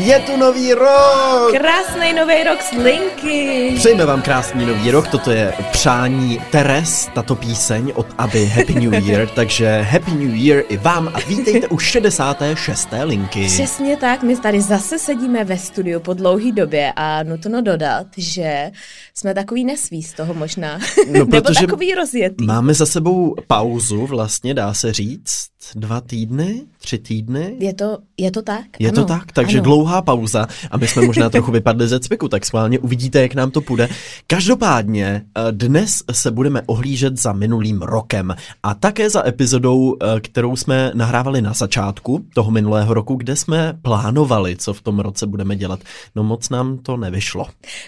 Je tu nový rok! Krásný nový rok s Linky! Přejeme vám krásný nový rok, toto je přání Teres, tato píseň od Aby Happy New Year, takže Happy New Year i vám a vítejte u 66. Linky. Přesně tak, my tady zase sedíme ve studiu po dlouhý době a nutno dodat, že jsme takový nesví z toho možná, no, nebo takový rozjetý. Máme za sebou pauzu vlastně, dá se říct, dva týdny, tři týdny. Je to, je to tak? Je ano, to tak, takže ano. dlouhá pauza a my jsme možná trochu vypadli ze cviku, tak schválně uvidíte, jak nám to půjde. Každopádně eh, dnes se budeme ohlížet za minulým rokem a také za epizodou, eh, kterou jsme nahrávali na začátku toho minulého roku, kde jsme plánovali, co v tom roce budeme dělat. No moc nám to nevyšlo.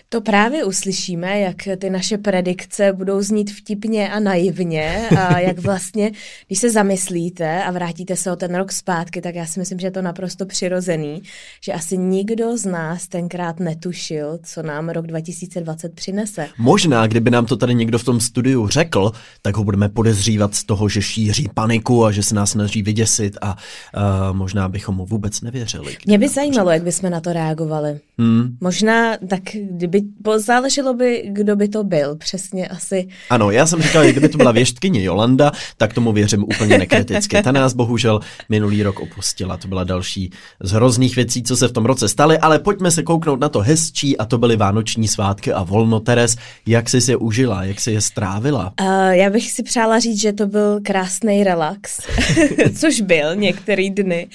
To právě uslyšíme, jak ty naše predikce budou znít vtipně a naivně a jak vlastně, když se zamyslíte, a vrátíte se o ten rok zpátky, tak já si myslím, že je to naprosto přirozený, že asi nikdo z nás tenkrát netušil, co nám rok 2020 přinese. Možná, kdyby nám to tady někdo v tom studiu řekl, tak ho budeme podezřívat z toho, že šíří paniku a že se nás snaží vyděsit a uh, možná bychom mu vůbec nevěřili. Mě by zajímalo, jak bychom na to reagovali. Hmm. Možná, tak kdyby, záleželo by, kdo by to byl, přesně asi. Ano, já jsem říkal, kdyby to byla věštkyně Jolanda, tak tomu věřím úplně nekriticky. Ta nás bohužel minulý rok opustila. To byla další z hrozných věcí, co se v tom roce staly, ale pojďme se kouknout na to hezčí a to byly vánoční svátky a volno. Teres, jak jsi je užila, jak jsi je strávila? Uh, já bych si přála říct, že to byl krásný relax, což byl některý dny,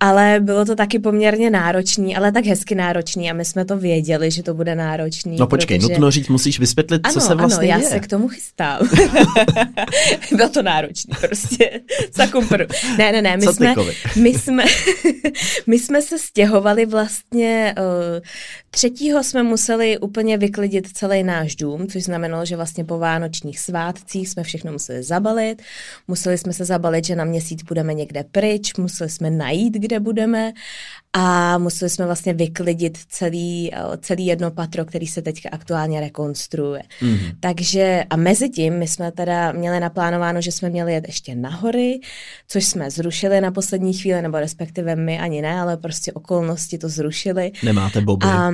ale bylo to taky poměrně náročný, ale tak hezky náročný a my jsme to věděli, že to bude náročný. No počkej, protože... nutno říct, musíš vysvětlit, ano, co se vlastně ano, já se k tomu chystám. bylo to náročný prostě. Sakumpru. Ne, ne, ne, my jsme, my jsme, my jsme se stěhovali vlastně, uh, třetího jsme museli úplně vyklidit celý náš dům, což znamenalo, že vlastně po vánočních svátcích jsme všechno museli zabalit, museli jsme se zabalit, že na měsíc budeme někde pryč, museli jsme najít, kde budeme a museli jsme vlastně vyklidit celý, celý jedno patro, který se teďka aktuálně rekonstruuje. Mm-hmm. Takže a mezi tím my jsme teda měli naplánováno, že jsme měli jet ještě nahory, což jsme zrušili na poslední chvíli, nebo respektive my ani ne, ale prostě okolnosti to zrušili. Nemáte boby. A,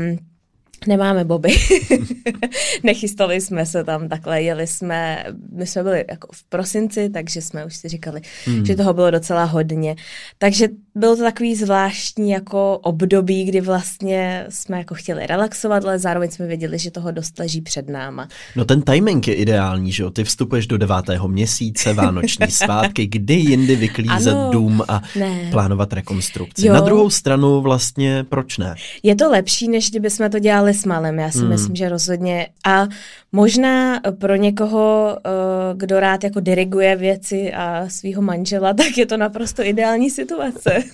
Nemáme boby. Nechystali jsme se tam takhle, jeli jsme, my jsme byli jako v prosinci, takže jsme už si říkali, hmm. že toho bylo docela hodně. Takže bylo to takový zvláštní jako období, kdy vlastně jsme jako chtěli relaxovat, ale zároveň jsme věděli, že toho dost leží před náma. No ten timing je ideální, že jo? Ty vstupuješ do devátého měsíce, vánoční svátky, kdy jindy vyklízet ano, dům a ne. plánovat rekonstrukci. Jo. Na druhou stranu vlastně proč ne? Je to lepší, než kdyby jsme to dělali s malem, já si hmm. myslím, že rozhodně. A možná pro někoho, eh, kdo rád jako diriguje věci a svého manžela, tak je to naprosto ideální situace.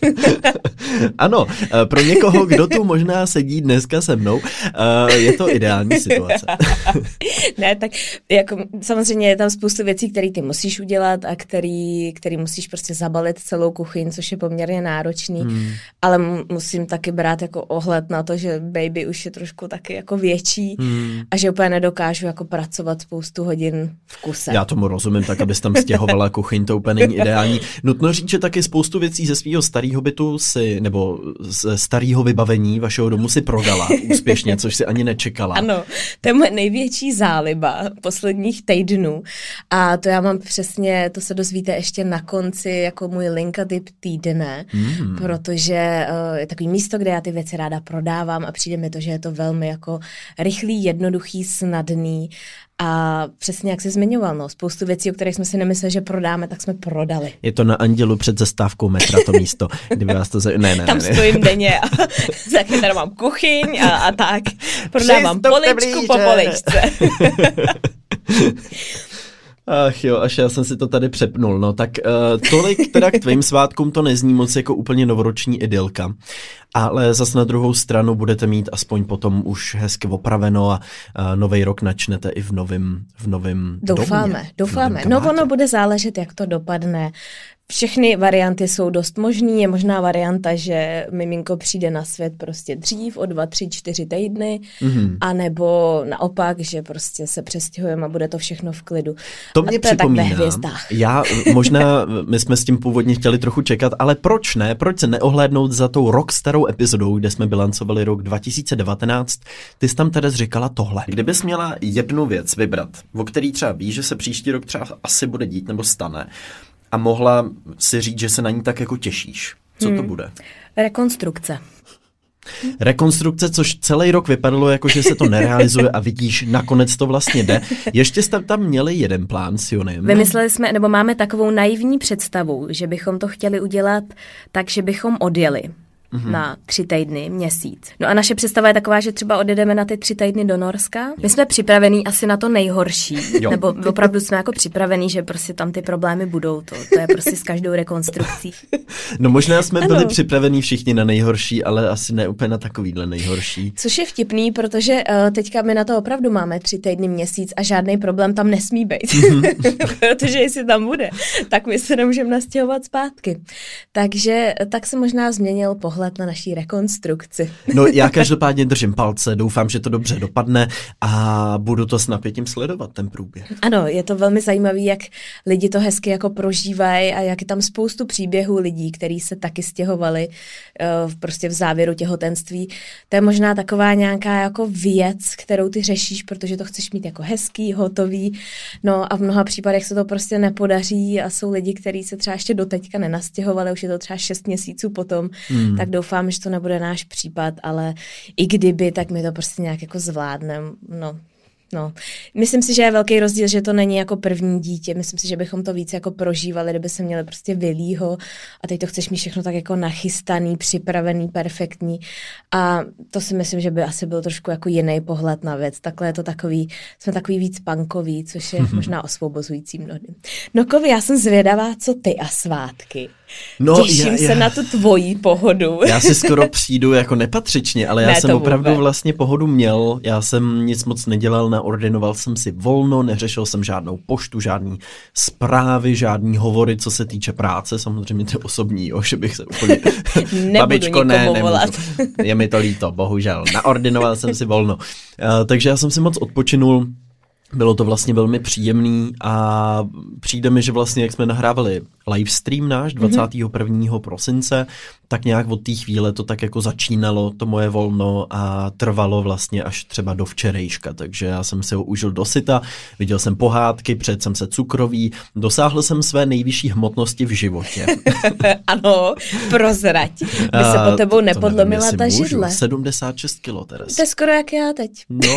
ano, eh, pro někoho, kdo tu možná sedí dneska se mnou, eh, je to ideální situace. ne, tak jako samozřejmě je tam spoustu věcí, které ty musíš udělat a který, který musíš prostě zabalit celou kuchyň, což je poměrně náročný, hmm. ale musím taky brát jako ohled na to, že baby už je trošku taky jako větší hmm. a že úplně nedokážu jako pracovat spoustu hodin v kuse. Já tomu rozumím, tak abys tam stěhovala kuchyň, to úplně není ideální. Nutno říct, že taky spoustu věcí ze svého starého bytu si, nebo ze starého vybavení vašeho domu si prodala úspěšně, což si ani nečekala. Ano, to je moje největší záliba posledních týdnů a to já mám přesně, to se dozvíte ještě na konci jako můj linkatip týdne, hmm. protože uh, je takový místo, kde já ty věci ráda prodávám a přijde mi to, že je to velmi jako rychlý, jednoduchý, snadný a přesně jak jsi zmiňoval, no, spoustu věcí, o kterých jsme si nemysleli, že prodáme, tak jsme prodali. Je to na Andělu před zastávkou metra to místo, kdyby vás to... Ne, ne, Tam ne, stojím denně a tady mám kuchyň a, a tak. Prodávám poličku po poličce. Ach jo, až já jsem si to tady přepnul. No tak uh, tolik teda k tvým svátkům to nezní moc jako úplně novoroční idylka. Ale zas na druhou stranu budete mít aspoň potom už hezky opraveno a uh, nový rok načnete i v novém v novým Doufáme, domě, doufáme. No ono bude záležet, jak to dopadne. Všechny varianty jsou dost možný. Je možná varianta, že miminko přijde na svět prostě dřív, o dva, tři, čtyři týdny, mm-hmm. anebo naopak, že prostě se přestěhujeme a bude to všechno v klidu. To mě to připomíná. Já možná, my jsme s tím původně chtěli trochu čekat, ale proč ne? Proč se neohlédnout za tou rockstarou starou epizodou, kde jsme bilancovali rok 2019, ty jsi tam teda říkala tohle. Kdybys měla jednu věc vybrat, o který třeba víš, že se příští rok třeba asi bude dít nebo stane, a mohla si říct, že se na ní tak jako těšíš, co hmm. to bude? Rekonstrukce. Rekonstrukce, což celý rok vypadalo jako, že se to nerealizuje a vidíš, nakonec to vlastně jde. Ještě jste tam měli jeden plán s Jonem. Vymysleli jsme, nebo máme takovou naivní představu, že bychom to chtěli udělat tak, že bychom odjeli mm-hmm. na tři týdny, měsíc. No a naše představa je taková, že třeba odjedeme na ty tři týdny do Norska. My jsme připravení asi na to nejhorší, jo. nebo opravdu jsme jako připravení, že prostě tam ty problémy budou. To, to je prostě s každou rekonstrukcí. No možná jsme ano. byli připravení všichni na nejhorší, ale asi ne úplně na takovýhle nejhorší. Což je vtipný, protože uh, teďka my na to opravdu máme tři týdny, měsíc a žádný problém tam nesmí být. Mm-hmm. protože jestli tam bude, tak my se nemůžeme nastěhovat zpátky. Takže tak se možná změnil pohled pohled na naší rekonstrukci. No já každopádně držím palce, doufám, že to dobře dopadne a budu to s napětím sledovat, ten průběh. Ano, je to velmi zajímavé, jak lidi to hezky jako prožívají a jak je tam spoustu příběhů lidí, kteří se taky stěhovali uh, prostě v závěru těhotenství. To je možná taková nějaká jako věc, kterou ty řešíš, protože to chceš mít jako hezký, hotový. No a v mnoha případech se to prostě nepodaří a jsou lidi, kteří se třeba ještě doteďka nenastěhovali, už je to třeba šest měsíců potom, hmm. tak tak doufám, že to nebude náš případ, ale i kdyby, tak my to prostě nějak jako zvládneme. No, No, myslím si, že je velký rozdíl, že to není jako první dítě. Myslím si, že bychom to víc jako prožívali, kdyby se měli prostě vylýho a teď to chceš mít všechno tak jako nachystaný, připravený, perfektní. A to si myslím, že by asi byl trošku jako jiný pohled na věc. Takhle je to takový, jsme takový víc pankový, což je možná osvobozující mnohdy. No Kovi, já jsem zvědavá, co ty a svátky. No, Těším já, se já, na tu tvoji pohodu. Já si skoro přijdu jako nepatřičně, ale já ne, jsem opravdu vůbec. vlastně pohodu měl. Já jsem nic moc nedělal, naordinoval jsem si volno, neřešil jsem žádnou poštu, žádný zprávy, žádný hovory, co se týče práce, samozřejmě ty osobní, jo, že bych se úplně... Babičko, ne, nemůžu. Je mi to líto, bohužel. Naordinoval jsem si volno. Uh, takže já jsem si moc odpočinul, bylo to vlastně velmi příjemný a přijde mi, že vlastně, jak jsme nahrávali livestream náš 21. Mm-hmm. prosince, tak nějak od té chvíle to tak jako začínalo, to moje volno a trvalo vlastně až třeba do včerejška, takže já jsem si ho užil do syta, viděl jsem pohádky, před jsem se cukrový, dosáhl jsem své nejvyšší hmotnosti v životě. ano, prozrať. By se po tebou nepodlomila nevím, ta můžu. židle. 76 kilo teda. To je skoro jak já teď. no,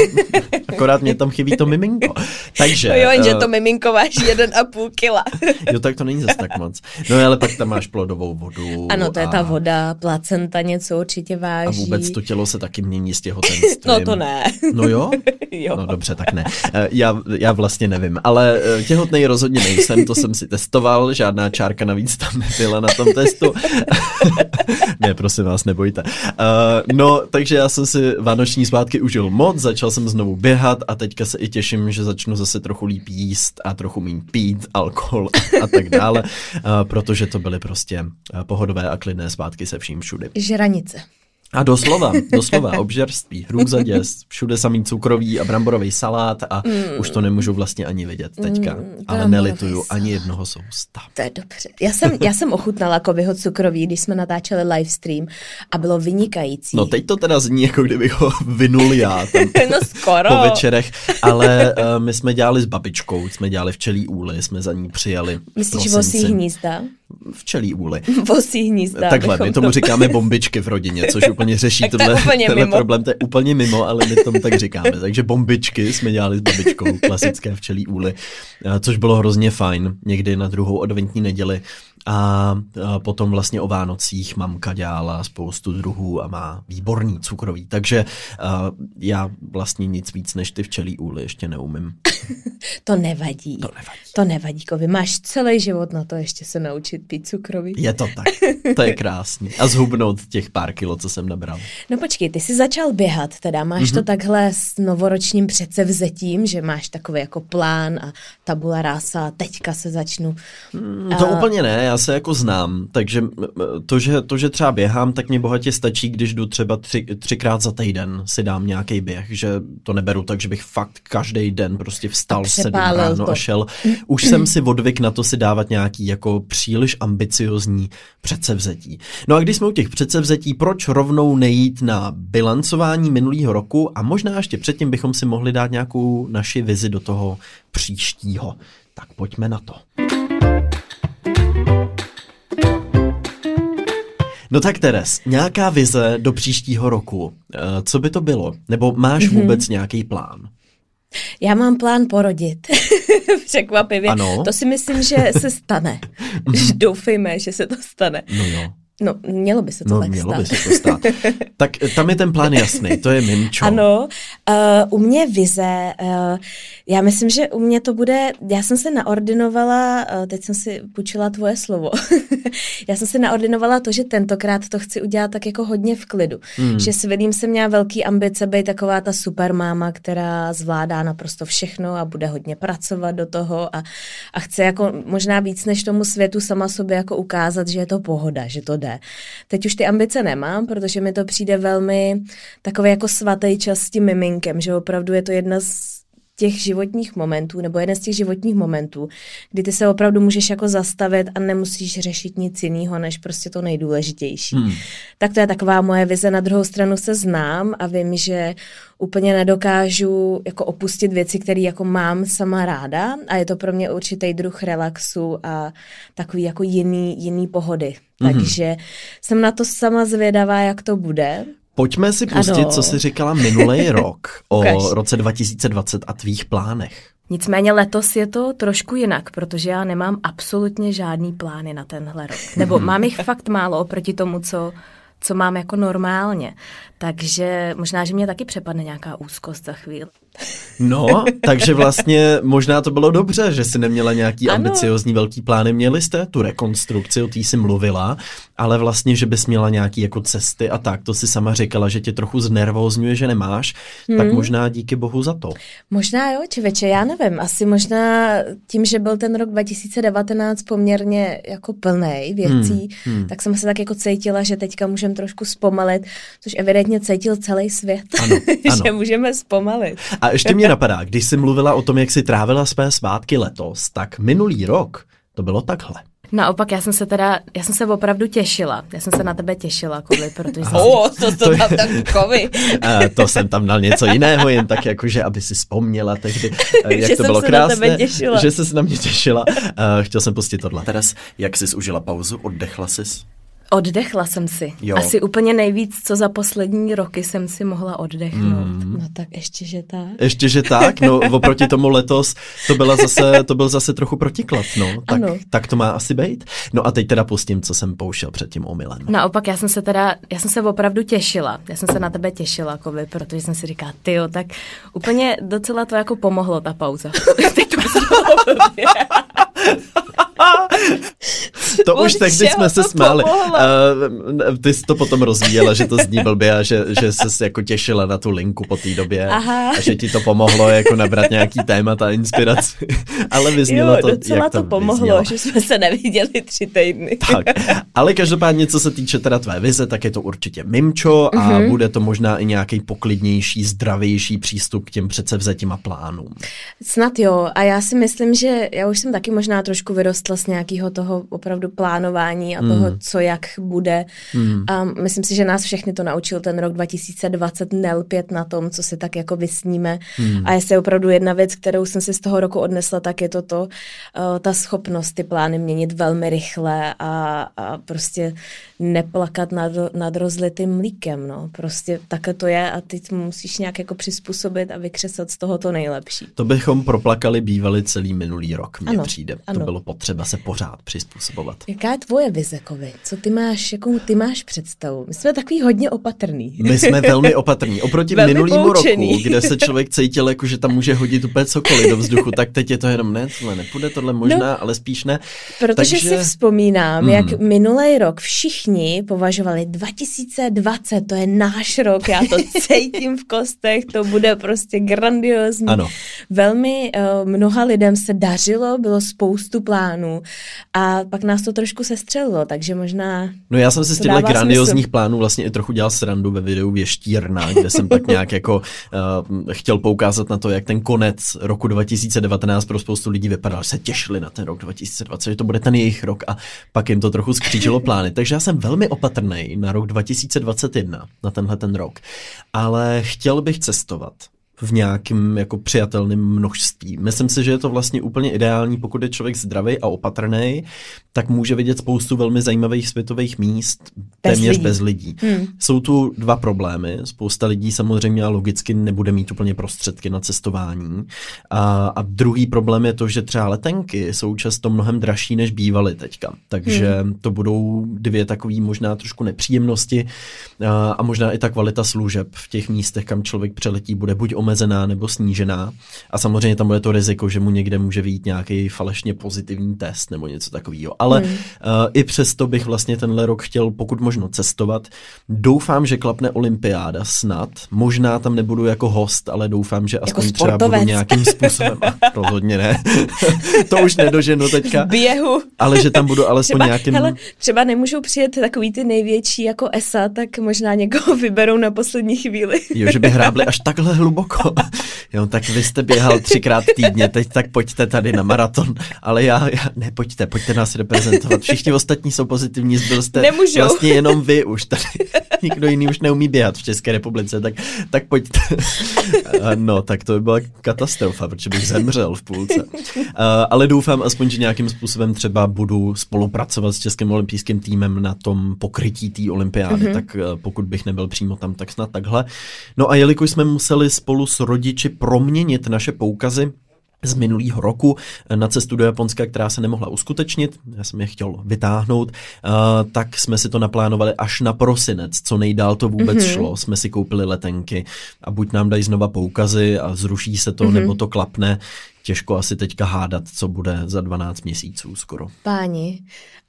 akorát mě tam chybí to miminko. Takže, no jo, jenže uh, to miminko máš jeden a půl kila. jo, tak to není zase tak moc. No ale pak tam máš plodovou vodu. Ano, to je ta voda voda, placenta něco určitě váží. A vůbec to tělo se taky mění s těhotenstvím. no to ne. No jo? jo. No dobře, tak ne. Eh, já, já vlastně nevím, ale eh, těhotný rozhodně nejsem, to jsem si testoval, žádná čárka navíc tam nebyla na tom testu. ne, prosím vás, nebojte. Uh, no, takže já jsem si vánoční svátky užil moc, začal jsem znovu běhat a teďka se i těším, že začnu zase trochu líp jíst a trochu méně pít, alkohol a tak dále, uh, protože to byly prostě pohodové a klidné svátky zpátky se vším všudy. Žranice. A doslova, doslova, obžerství, hrůza děs, všude samý cukrový a bramborový salát a mm. už to nemůžu vlastně ani vidět teďka, mm, ale nelituju salát. ani jednoho sousta. To je dobře. Já jsem, já jsem ochutnala Kovyho cukroví, když jsme natáčeli livestream a bylo vynikající. No teď to teda zní, jako kdybych ho vynul já tam no skoro. po večerech, ale uh, my jsme dělali s babičkou, jsme dělali včelí úly, jsme za ní přijali Myslíš vosí hnízda? Včelí úly. Vosí hnízda. Takhle, my tomu říkáme bombičky v rodině, což úplně řeší tohle, úplně tenhle mimo. problém, to je úplně mimo, ale my tomu tak říkáme. Takže bombičky jsme dělali s babičkou, klasické včelí úly, což bylo hrozně fajn, někdy na druhou adventní neděli a potom vlastně o Vánocích mamka dělala spoustu druhů a má výborný cukrový. Takže já vlastně nic víc než ty včelí úly ještě neumím. to nevadí. To nevadí. To nevadí, Kovi. Máš celý život na to ještě se naučit pít cukrový. Je to tak. To je krásný. A zhubnout těch pár kilo, co jsem nabral. No počkej, ty jsi začal běhat, teda máš mm-hmm. to takhle s novoročním předsevzetím, že máš takový jako plán a tabula rása, teďka se začnu. Mm, to uh, úplně ne, já se jako znám, takže to že, to, že třeba běhám, tak mě bohatě stačí, když jdu třeba tři, třikrát za týden si dám nějaký běh, že to neberu tak, že bych fakt každý den prostě vstal sedm ráno to. a šel. Už jsem si odvyk na to si dávat nějaký jako příliš ambiciozní předsevzetí. No a když jsme u těch předsevzetí, proč rovnou nejít na bilancování minulého roku a možná ještě předtím bychom si mohli dát nějakou naši vizi do toho příštího. Tak pojďme na to. No tak Teres, nějaká vize do příštího roku. Eh, co by to bylo? Nebo máš mm-hmm. vůbec nějaký plán? Já mám plán porodit. Překvapivě. Ano. To si myslím, že se stane. Doufejme, že se to stane. No jo. No, mělo by se to no, tak mělo stát. by se to stát. tak tam je ten plán jasný, to je Mimčo. Ano, uh, u mě vize, uh, já myslím, že u mě to bude, já jsem se naordinovala, uh, teď jsem si půjčila tvoje slovo, já jsem se naordinovala to, že tentokrát to chci udělat tak jako hodně v klidu. Hmm. Že s Vidím jsem měla velký ambice být taková ta super máma, která zvládá naprosto všechno a bude hodně pracovat do toho a, a chce jako možná víc než tomu světu sama sobě jako ukázat, že je to pohoda, že to jde Teď už ty ambice nemám, protože mi to přijde velmi takový jako svatý čas s tím miminkem, že opravdu je to jedna z těch životních momentů, nebo jeden z těch životních momentů, kdy ty se opravdu můžeš jako zastavit a nemusíš řešit nic jiného, než prostě to nejdůležitější. Hmm. Tak to je taková moje vize. Na druhou stranu se znám a vím, že úplně nedokážu jako opustit věci, které jako mám sama ráda a je to pro mě určitý druh relaxu a takový jako jiný, jiný pohody. Mm-hmm. Takže jsem na to sama zvědavá, jak to bude. Pojďme si pustit, ano. co jsi říkala minulý rok o Ukaž. roce 2020 a tvých plánech. Nicméně letos je to trošku jinak, protože já nemám absolutně žádný plány na tenhle rok. Nebo mám jich fakt málo oproti tomu, co co mám jako normálně. Takže možná, že mě taky přepadne nějaká úzkost za chvíli. No, takže vlastně možná to bylo dobře, že jsi neměla nějaký ano. ambiciozní velký plány. Měli jste tu rekonstrukci, o té jsi mluvila, ale vlastně, že bys měla nějaký jako cesty a tak, to si sama říkala, že tě trochu znervózňuje, že nemáš, hmm. tak možná díky bohu za to. Možná jo, čeveče, já nevím, asi možná tím, že byl ten rok 2019 poměrně jako plný věcí, hmm. Hmm. tak jsem se tak jako cítila, že teďka můžeme trošku zpomalit, což evidentně cítil celý svět, ano, ano. že můžeme zpomalit. A ještě mě napadá, když jsi mluvila o tom, jak jsi trávila své svátky letos, tak minulý rok to bylo takhle. Naopak, já jsem se teda, já jsem se opravdu těšila. Já jsem se na tebe těšila, Kovi, protože jsem... O, to, to, to tam, tam Kovi. to jsem tam dal něco jiného, jen tak jakože, aby si vzpomněla tehdy, eh, jak že to bylo se krásné. Na tebe těšila. Že se na mě těšila. Uh, chtěl jsem pustit tohle. Teraz, jak jsi užila pauzu, oddechla jsi? Oddechla jsem si. Jo. Asi úplně nejvíc, co za poslední roky jsem si mohla oddechnout. Mm. No tak ještě, že tak. Ještě, že tak? No oproti tomu letos to, byla zase, to byl zase trochu protiklad, no. Tak, ano. tak to má asi být. No a teď teda pustím, co jsem pouštěl před tím omylem. Naopak, já jsem se teda, já jsem se opravdu těšila. Já jsem se na tebe těšila, Kovi, protože jsem si říkala, ty jo, tak úplně docela to jako pomohlo, ta pauza. teď to to už tehdy jsme se smáli. Uh, ty jsi to potom rozvíjela, že to zní blbě a že, že se jako těšila na tu linku po té době Aha. a že ti to pomohlo jako nabrat nějaký témat a inspiraci. Ale vyznělo jo, to, jak to, to pomohlo, vyznělo. že jsme se neviděli tři týdny. tak, ale každopádně, co se týče teda tvé vize, tak je to určitě mimčo a uh-huh. bude to možná i nějaký poklidnější, zdravější přístup k těm předsevzetím a plánům. Snad jo. A já si myslím, že já už jsem taky možná trošku vyrostla z nějakého toho opravdu plánování a toho, mm. co jak bude. Mm. A myslím si, že nás všechny to naučil ten rok 2020 nelpět na tom, co si tak jako vysníme. Mm. A jestli je opravdu jedna věc, kterou jsem si z toho roku odnesla, tak je to to, uh, ta schopnost ty plány měnit velmi rychle a, a prostě neplakat nad, nad rozlitým mlíkem. No. Prostě takhle to je a ty musíš nějak jako přizpůsobit a vykřesat z toho to nejlepší. To bychom proplakali bývali celý minulý rok, mně ano, přijde. Ano. To bylo potřeba se pořád přizpůsobovat. Jaká je tvoje vize, Kovi? Co ty máš, jakou ty máš představu? My jsme takový hodně opatrný. My jsme velmi opatrní. Oproti minulýmu poučený. roku, kde se člověk cítil, jako, že tam může hodit úplně cokoliv do vzduchu, tak teď je to jenom ne, tohle nepůjde, tohle možná, no, ale spíš ne. Protože Takže... si vzpomínám, hmm. jak minulý rok všichni považovali 2020, to je náš rok, já to cítím v kostech, to bude prostě grandiozní. Ano. Velmi uh, mnoha lidem se dařilo, bylo spoustu plánů a pak nás to trošku sestřelilo, takže možná... No já jsem si z těchto grandiozních plánů vlastně i trochu dělal srandu ve videu Věštírna, kde jsem tak nějak jako uh, chtěl poukázat na to, jak ten konec roku 2019 pro spoustu lidí vypadal, se těšili na ten rok 2020, že to bude ten jejich rok a pak jim to trochu skřížilo plány. Takže já jsem velmi opatrný na rok 2021, na tenhle ten rok. Ale chtěl bych cestovat v nějakém jako přijatelném množství. Myslím si, že je to vlastně úplně ideální, pokud je člověk zdravý a opatrný, tak může vidět spoustu velmi zajímavých světových míst bez téměř lidí. bez lidí. Hmm. Jsou tu dva problémy. Spousta lidí samozřejmě a logicky nebude mít úplně prostředky na cestování. A, a druhý problém je to, že třeba letenky jsou často mnohem dražší, než bývaly teďka. Takže hmm. to budou dvě takové možná trošku nepříjemnosti a, a možná i ta kvalita služeb v těch místech, kam člověk přeletí, bude buď omezená omezená nebo snížená. A samozřejmě tam bude to riziko, že mu někde může být nějaký falešně pozitivní test nebo něco takového. Ale hmm. uh, i přesto bych vlastně tenhle rok chtěl pokud možno cestovat. Doufám, že klapne olympiáda snad. Možná tam nebudu jako host, ale doufám, že aspoň jako třeba budu nějakým způsobem. Rozhodně ne. to už nedoženu teďka. V běhu. Ale že tam budu alespoň třeba, nějakým... Hele, třeba nemůžou přijet takový ty největší jako ESA, tak možná někoho vyberou na poslední chvíli. jo, že by hrábli až takhle hluboko. jo, tak vy jste běhal třikrát týdně, teď tak pojďte tady na maraton, ale já, já ne, pojďte, pojďte nás reprezentovat. Všichni ostatní jsou pozitivní, zbyl jste Nemůžou. vlastně jenom vy už tady. Nikdo jiný už neumí běhat v České republice, tak, tak pojďte. no, tak to by byla katastrofa, protože bych zemřel v půlce. ale doufám aspoň, že nějakým způsobem třeba budu spolupracovat s Českým olympijským týmem na tom pokrytí té olympiády, mm-hmm. tak pokud bych nebyl přímo tam, tak snad takhle. No a jelikož jsme museli spolu s rodiči proměnit naše poukazy z minulého roku na cestu do Japonska, která se nemohla uskutečnit, já jsem je chtěl vytáhnout, uh, tak jsme si to naplánovali až na prosinec, co nejdál to vůbec mm-hmm. šlo, jsme si koupili letenky a buď nám dají znova poukazy a zruší se to, mm-hmm. nebo to klapne, těžko asi teďka hádat, co bude za 12 měsíců skoro. Páni,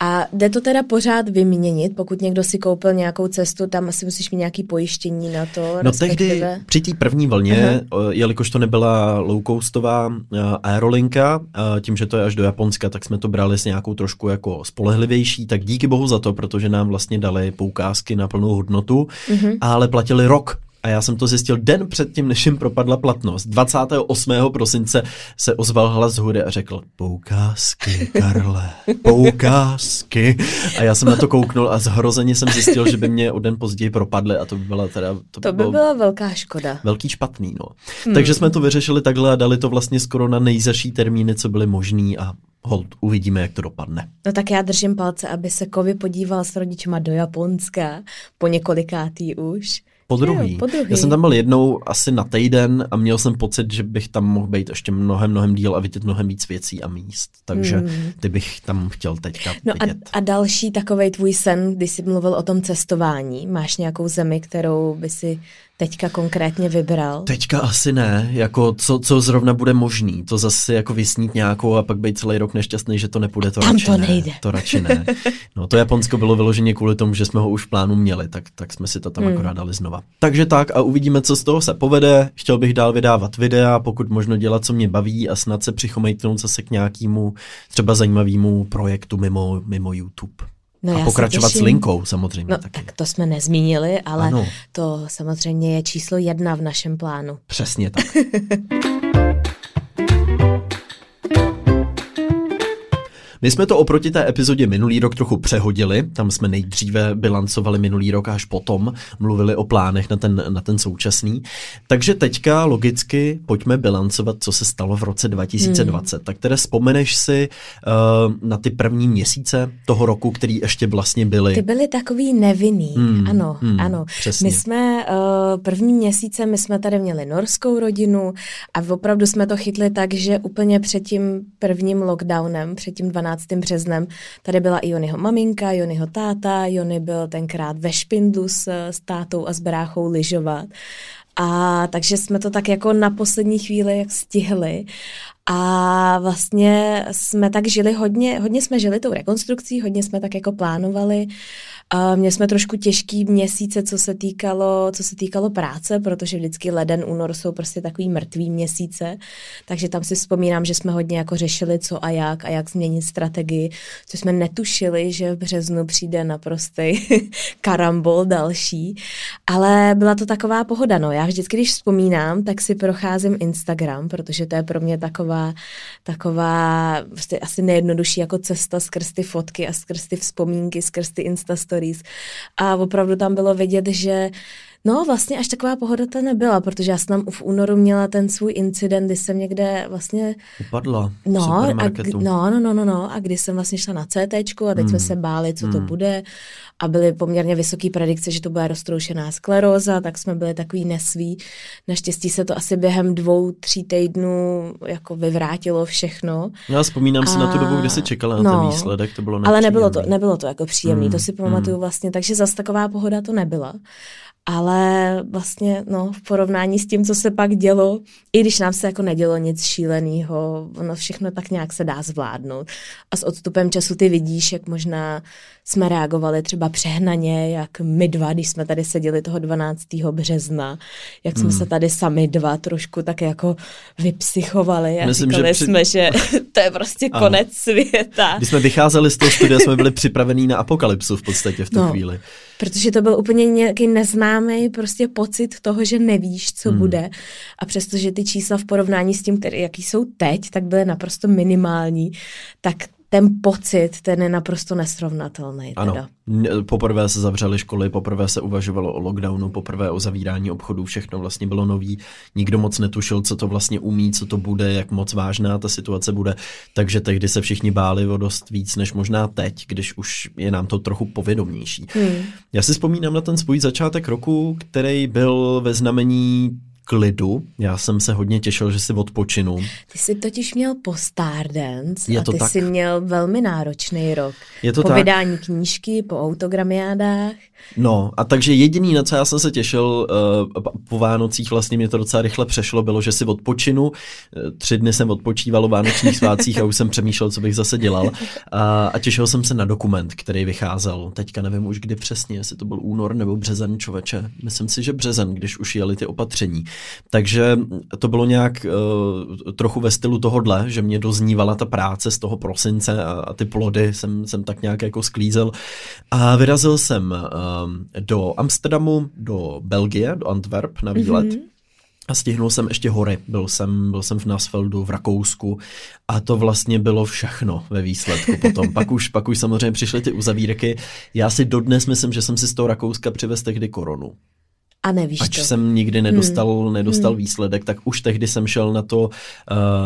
a jde to teda pořád vyměnit, pokud někdo si koupil nějakou cestu, tam asi musíš mít nějaký pojištění na to? No respektive... tehdy při té první vlně, uh-huh. jelikož to nebyla low-coastová uh, aerolinka, uh, tím, že to je až do Japonska, tak jsme to brali s nějakou trošku jako spolehlivější, tak díky bohu za to, protože nám vlastně dali poukázky na plnou hodnotu, uh-huh. ale platili rok a já jsem to zjistil den před tím, než jim propadla platnost. 28. prosince se ozval hlas z hůry a řekl poukázky, Karle, poukázky. A já jsem na to kouknul a zhrozeně jsem zjistil, že by mě o den později propadly a to by byla teda... To, to by, by byla velká škoda. Velký špatný, no. Hmm. Takže jsme to vyřešili takhle a dali to vlastně skoro na nejzaší termíny, co byly možný a hold, uvidíme, jak to dopadne. No tak já držím palce, aby se Kovi podíval s rodičima do Japonska po několikátý už. Po druhý. Po druhý. Já jsem tam byl jednou asi na týden a měl jsem pocit, že bych tam mohl být ještě mnohem, mnohem díl a vidět mnohem víc věcí a míst. Takže hmm. ty bych tam chtěl teďka no vidět. A, a další takový tvůj sen, když jsi mluvil o tom cestování, máš nějakou zemi, kterou by si teďka konkrétně vybral? Teďka asi ne, jako co, co zrovna bude možný, to zase jako vysnít nějakou a pak být celý rok nešťastný, že to nepůjde, to Tam radši to nejde. Ne, to radši ne. No to Japonsko bylo vyloženě kvůli tomu, že jsme ho už v plánu měli, tak, tak jsme si to tam hmm. akorát dali znova. Takže tak a uvidíme, co z toho se povede. Chtěl bych dál vydávat videa, pokud možno dělat, co mě baví a snad se přichomejtnout zase k nějakému třeba zajímavému projektu mimo, mimo YouTube. No a pokračovat s linkou samozřejmě. No, taky. tak to jsme nezmínili, ale ano. to samozřejmě je číslo jedna v našem plánu. Přesně tak. My jsme to oproti té epizodě minulý rok trochu přehodili, tam jsme nejdříve bilancovali minulý rok až potom mluvili o plánech na ten, na ten současný. Takže teďka logicky pojďme bilancovat, co se stalo v roce 2020. Hmm. Tak tedy vzpomeneš si uh, na ty první měsíce toho roku, který ještě vlastně byly. Ty byly takový nevinný, hmm. ano, hmm. ano. Přesně. My jsme uh, první měsíce, my jsme tady měli norskou rodinu a opravdu jsme to chytli tak, že úplně před tím prvním lockdownem, před tím 12 15. březnem. Tady byla i Jonyho maminka, Jonyho táta, Jony byl tenkrát ve Špindlu s, s tátou a s bráchou lyžovat. A takže jsme to tak jako na poslední chvíli jak stihli. A vlastně jsme tak žili hodně, hodně jsme žili tou rekonstrukcí, hodně jsme tak jako plánovali. Uh, měli jsme trošku těžký měsíce, co se týkalo, co se týkalo práce, protože vždycky leden, únor jsou prostě takový mrtvý měsíce, takže tam si vzpomínám, že jsme hodně jako řešili co a jak a jak změnit strategii, co jsme netušili, že v březnu přijde naprostý karambol další, ale byla to taková pohoda, no. Já vždycky, když vzpomínám, tak si procházím Instagram, protože to je pro mě taková, taková prostě asi nejjednodušší jako cesta skrz ty fotky a skrz ty vzpomínky, skrz ty Insta stories. A opravdu tam bylo vidět, že No, vlastně až taková pohoda to nebyla, protože já jsem tam v únoru měla ten svůj incident, kdy jsem někde vlastně... Upadla no, a, no, no, no, no, no, a kdy jsem vlastně šla na CT a teď mm. jsme se báli, co mm. to bude a byly poměrně vysoké predikce, že to bude roztroušená skleróza, tak jsme byli takový nesví. Naštěstí se to asi během dvou, tří týdnů jako vyvrátilo všechno. Já vzpomínám a... si na tu dobu, kdy jsi čekala na no, ten výsledek, to bylo Ale nebylo to, nebylo to jako příjemný, mm. to si pamatuju mm. vlastně, takže zase taková pohoda to nebyla ale vlastně no, v porovnání s tím, co se pak dělo, i když nám se jako nedělo nic šíleného, ono všechno tak nějak se dá zvládnout. A s odstupem času ty vidíš, jak možná jsme reagovali třeba přehnaně, jak my dva, když jsme tady seděli toho 12. března, jak jsme hmm. se tady sami dva trošku tak jako vypsychovali a Myslím, říkali že při... jsme, že to je prostě ano. konec světa. Když jsme vycházeli z toho studia, jsme byli připravení na apokalypsu v podstatě v tu no, chvíli. Protože to byl úplně nějaký neznámý prostě pocit toho, že nevíš, co hmm. bude. A přestože ty čísla v porovnání s tím, který, jaký jsou teď, tak byly naprosto minimální, tak ten pocit, ten je naprosto nesrovnatelný. Ano, teda. poprvé se zavřely školy, poprvé se uvažovalo o lockdownu, poprvé o zavírání obchodů, všechno vlastně bylo nový, nikdo moc netušil, co to vlastně umí, co to bude, jak moc vážná ta situace bude, takže tehdy se všichni báli o dost víc, než možná teď, když už je nám to trochu povědomější. Hmm. Já si vzpomínám na ten svůj začátek roku, který byl ve znamení klidu. Já jsem se hodně těšil, že si odpočinu. Ty jsi totiž měl po Stardance je a ty tak? jsi měl velmi náročný rok. Je to po tak? vydání knížky, po autogramiádách. No a takže jediný, na co já jsem se těšil uh, po Vánocích, vlastně mě to docela rychle přešlo, bylo, že si odpočinu. Eh, tři dny jsem odpočíval o Vánočních svácích a už jsem přemýšlel, co bych zase dělal. A, a těšil jsem se na dokument, který vycházel. Teďka nevím už kdy přesně, jestli to byl únor nebo březen, člověče. Myslím si, že březen, když už jeli ty opatření. Takže to bylo nějak uh, trochu ve stylu tohodle, že mě doznívala ta práce z toho prosince a, a ty plody jsem, jsem tak nějak jako sklízel. A vyrazil jsem uh, do Amsterdamu, do Belgie, do Antwerp na výlet. Mm-hmm. A stihnul jsem ještě hory. Byl jsem, byl jsem v Nasfeldu v Rakousku a to vlastně bylo všechno ve výsledku potom. pak, už, pak už samozřejmě přišly ty uzavírky. Já si dodnes myslím, že jsem si z toho Rakouska přivez tehdy koronu. A nevíš Ač to. jsem nikdy nedostal, hmm. nedostal hmm. výsledek, tak už tehdy jsem šel na to uh,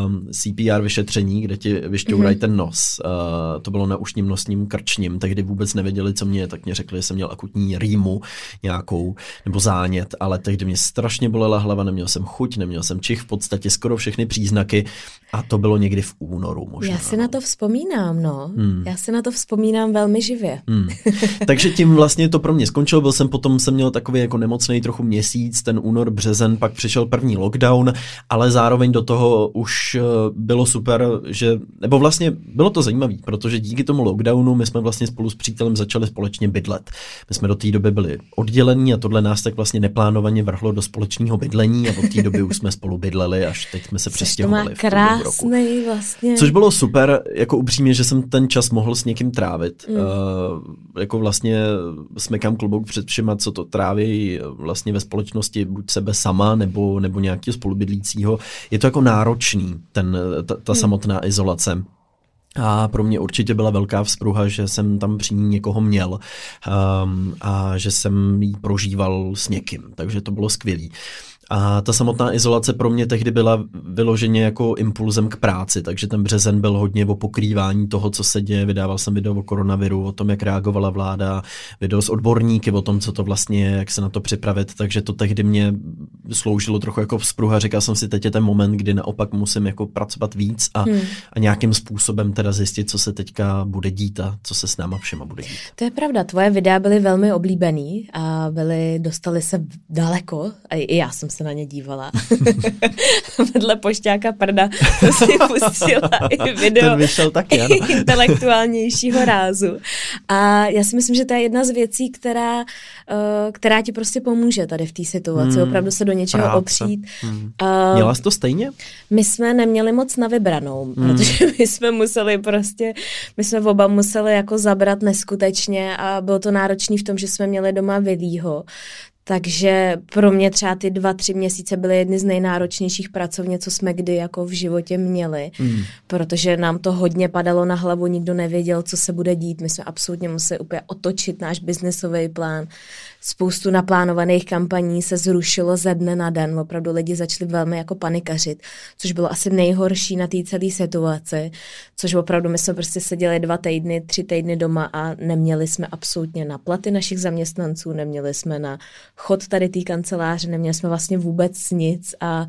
ehm, CPR vyšetření, kde ti vyšťourají hmm. ten nos. Uh, to bylo na ušním nosním krčním, tehdy vůbec nevěděli, co mě je, tak mě řekli, že jsem měl akutní rýmu nějakou, nebo zánět, ale tehdy mě strašně bolela hlava, neměl jsem chuť, neměl jsem čich, v podstatě skoro všechny příznaky a to bylo někdy v únoru možná. Já si no. na to vzpomínám, no. Hmm. Já si na to vzpomínám velmi živě. Hmm. Takže tím vlastně to pro mě skončilo, byl jsem potom, jsem měl takový jako nemocný trochu měsíc, ten únor, březen, pak přišel první lockdown, ale zároveň do toho už eh, bylo super, že, nebo vlastně bylo to zajímavé, protože díky tomu lockdownu my jsme vlastně spolu s přítelem začali společně bydlet. My jsme do té doby byli oddělení a tohle nás tak vlastně neplánovaně vrhlo do společného bydlení a od té doby už jsme spolu bydleli, až teď jsme se přestěhovali. To má krásný vlastně. Což bylo super, jako upřímně, že jsem ten čas mohl s někým trávit. Mm. Uh, jako vlastně smekám klobouk před všema, co to tráví vlastně ve společnosti buď sebe sama nebo, nebo nějakého spolubydlícího. Je to jako náročný, ten, ta, ta hmm. samotná izolace. A pro mě určitě byla velká vzpruha, že jsem tam při ní někoho měl um, a že jsem ji prožíval s někým, takže to bylo skvělé. A ta samotná izolace pro mě tehdy byla vyloženě jako impulzem k práci, takže ten březen byl hodně o pokrývání toho, co se děje. Vydával jsem video o koronaviru, o tom, jak reagovala vláda, video s odborníky o tom, co to vlastně je, jak se na to připravit, takže to tehdy mě sloužilo trochu jako vzpruha. Říkal jsem si, teď je ten moment, kdy naopak musím jako pracovat víc a, hmm. a nějakým způsobem teda zjistit, co se teďka bude dít a co se s náma všema bude dít. To je pravda, tvoje videa byly velmi oblíbený a byly, dostali se daleko, a i já jsem se na ně dívala. Vedle pošťáka prda jsem si pustila i video Ten vyšel taky, ano. intelektuálnějšího rázu. A já si myslím, že to je jedna z věcí, která, uh, která ti prostě pomůže tady v té situaci. Hmm, Opravdu se do něčeho práce. opřít. Hmm. Uh, Měla jsi to stejně? My jsme neměli moc na vybranou, hmm. protože my jsme museli prostě, my jsme oba museli jako zabrat neskutečně a bylo to náročné v tom, že jsme měli doma Vilího, takže pro mě třeba ty dva, tři měsíce byly jedny z nejnáročnějších pracovně, co jsme kdy jako v životě měli, mm. protože nám to hodně padalo na hlavu, nikdo nevěděl, co se bude dít. My jsme absolutně museli úplně otočit náš biznesový plán. Spoustu naplánovaných kampaní se zrušilo ze dne na den. Opravdu lidi začali velmi jako panikařit, což bylo asi nejhorší na té celé situaci, což opravdu my jsme prostě seděli dva týdny, tři týdny doma a neměli jsme absolutně na platy našich zaměstnanců, neměli jsme na chod tady té kanceláře, neměli jsme vlastně vůbec nic a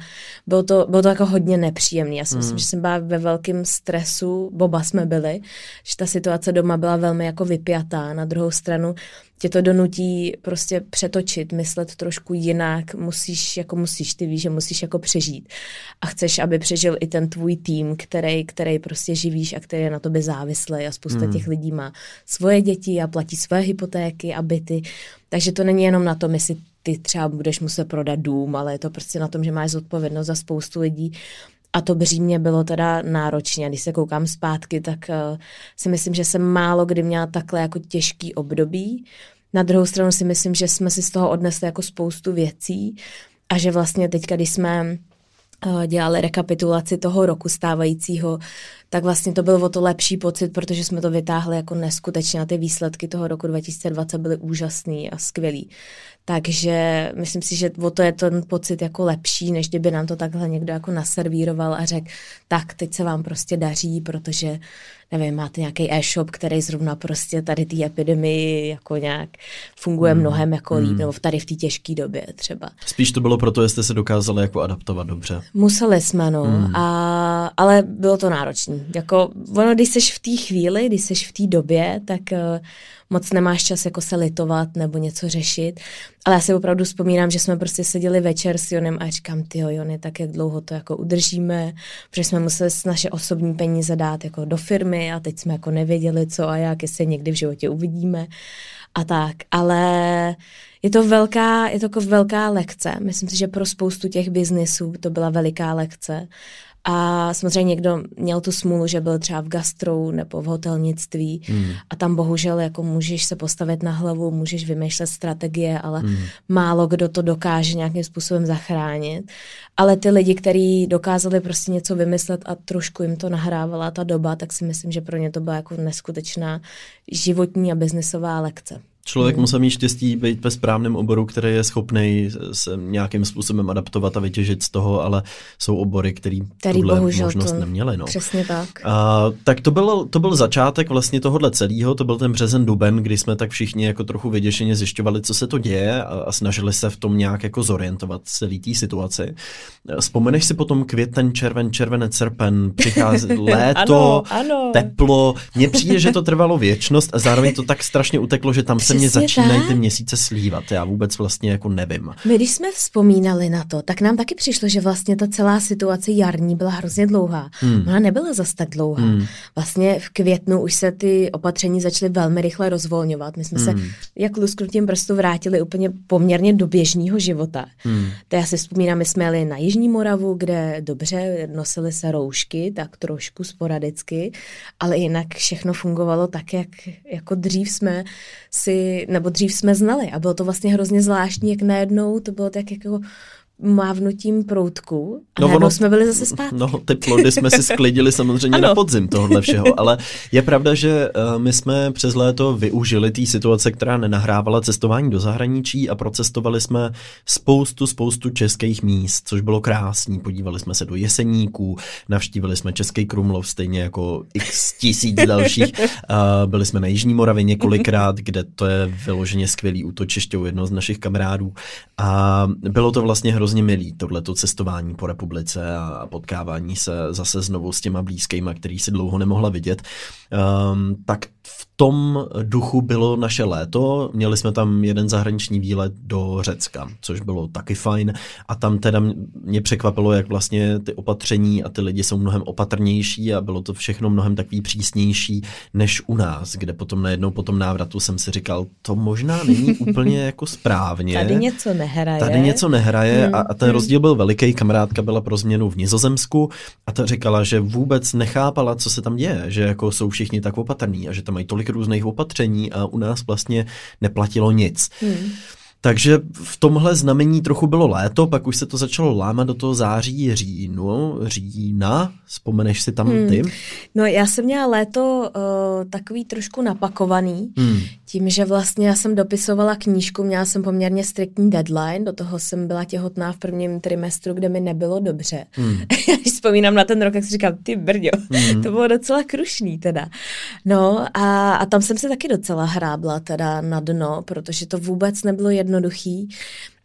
bylo to, bylo to jako hodně nepříjemné. Já si mm. myslím, že jsem byla ve velkém stresu, boba jsme byli, že ta situace doma byla velmi jako vypjatá. Na druhou stranu tě to donutí prostě přetočit, myslet trošku jinak, musíš, jako musíš, ty víš, že musíš jako přežít. A chceš, aby přežil i ten tvůj tým, který, který prostě živíš a který je na tobě závislý a spousta mm. těch lidí má svoje děti a platí své hypotéky a byty. Takže to není jenom na tom, jestli ty třeba budeš muset prodat dům, ale je to prostě na tom, že máš zodpovědnost za spoustu lidí a to břímě bylo teda náročné. Když se koukám zpátky, tak uh, si myslím, že jsem málo kdy měla takhle jako těžký období. Na druhou stranu si myslím, že jsme si z toho odnesli jako spoustu věcí a že vlastně teďka, když jsme Eh, dělali rekapitulaci toho roku stávajícího, tak vlastně to byl o to lepší pocit, protože jsme to vytáhli jako neskutečně a ty výsledky toho roku 2020 byly úžasný a skvělý. Takže myslím si, že o to je ten pocit jako lepší, než kdyby nám to takhle někdo jako naservíroval a řekl, tak teď se vám prostě daří, protože nevím, máte nějaký e-shop, který zrovna prostě tady té epidemii jako nějak funguje mm. mnohem jako líp, mm. nebo tady v té těžké době třeba. Spíš to bylo proto, jestli se dokázali jako adaptovat dobře. Museli jsme, no, mm. a, ale bylo to náročné. Jako ono, když seš v té chvíli, když seš v té době, tak uh, moc nemáš čas jako se litovat nebo něco řešit. Ale já si opravdu vzpomínám, že jsme prostě seděli večer s Jonem a říkám, ty Jony, tak jak dlouho to jako udržíme, protože jsme museli naše osobní peníze dát jako do firmy a teď jsme jako nevěděli, co a jak, jestli někdy v životě uvidíme a tak. Ale je to velká, je to jako velká lekce. Myslím si, že pro spoustu těch biznisů to byla veliká lekce. A samozřejmě někdo měl tu smůlu, že byl třeba v gastrou nebo v hotelnictví hmm. a tam bohužel jako můžeš se postavit na hlavu, můžeš vymýšlet strategie, ale hmm. málo kdo to dokáže nějakým způsobem zachránit. Ale ty lidi, kteří dokázali prostě něco vymyslet a trošku jim to nahrávala ta doba, tak si myslím, že pro ně to byla jako neskutečná životní a biznesová lekce. Člověk hmm. musí mít štěstí být ve správném oboru, který je schopný se nějakým způsobem adaptovat a vytěžit z toho, ale jsou obory, který, který tuhle možnost to, neměli. No. Přesně tak. A, tak to byl, to byl začátek vlastně tohohle celého, to byl ten březen duben, kdy jsme tak všichni jako trochu vyděšeně zjišťovali, co se to děje a, a snažili se v tom nějak jako zorientovat celý té situaci. Vzpomeneš si potom květen, červen, červenec, srpen, přichází léto, ano, ano. teplo. Mně přijde, že to trvalo věčnost a zároveň to tak strašně uteklo, že tam se mě začínají ty měsíce slívat. Já vůbec vlastně jako nevím. My, když jsme vzpomínali na to, tak nám taky přišlo, že vlastně ta celá situace jarní byla hrozně dlouhá. Hmm. Ona nebyla zas tak dlouhá. Hmm. Vlastně v květnu už se ty opatření začaly velmi rychle rozvolňovat. My jsme hmm. se jak lusknutím prstu vrátili úplně poměrně do běžného života. Hmm. To já si vzpomínám, my jsme jeli na Jižní Moravu, kde dobře nosily se roušky, tak trošku sporadicky, ale jinak všechno fungovalo tak, jak jako dřív jsme si nebo dřív jsme znali. A bylo to vlastně hrozně zvláštní, jak najednou to bylo tak jako mávnutím proutku a no ono, jsme byli zase zpátky. No, ty plody jsme si sklidili samozřejmě na podzim tohohle všeho, ale je pravda, že uh, my jsme přes léto využili té situace, která nenahrávala cestování do zahraničí a procestovali jsme spoustu, spoustu českých míst, což bylo krásný. Podívali jsme se do Jeseníků, navštívili jsme Český Krumlov, stejně jako x tisíc dalších. Uh, byli jsme na Jižní Moravě několikrát, kde to je vyloženě skvělý útočiště u jednoho z našich kamarádů. A bylo to vlastně hrozně hrozně milý, tohleto cestování po republice a potkávání se zase znovu s těma blízkýma, který si dlouho nemohla vidět. Um, tak v tom duchu bylo naše léto. Měli jsme tam jeden zahraniční výlet do Řecka, což bylo taky fajn. A tam teda mě překvapilo, jak vlastně ty opatření a ty lidi jsou mnohem opatrnější a bylo to všechno mnohem takový přísnější než u nás, kde potom najednou po tom návratu jsem si říkal, to možná není úplně jako správně. Tady něco nehraje. Tady něco nehraje hmm. a, a ten hmm. rozdíl byl veliký. Kamarádka byla pro změnu v Nizozemsku a ta říkala, že vůbec nechápala, co se tam děje, že jako jsou všichni tak opatrní a že tam mají tolik různých opatření a u nás vlastně neplatilo nic. Hmm. Takže v tomhle znamení trochu bylo léto, pak už se to začalo lámat do toho září, říjnu, října, vzpomeneš si tam hmm. ty? No já jsem měla léto uh, takový trošku napakovaný, hmm. tím, že vlastně já jsem dopisovala knížku, měla jsem poměrně striktní deadline, do toho jsem byla těhotná v prvním trimestru, kde mi nebylo dobře. Hmm. Když vzpomínám na ten rok, jak si říkám, ty brďo, hmm. to bylo docela krušný teda. No a, a tam jsem se taky docela hrábla teda na dno, protože to vůbec nebylo jedno jednoduchý,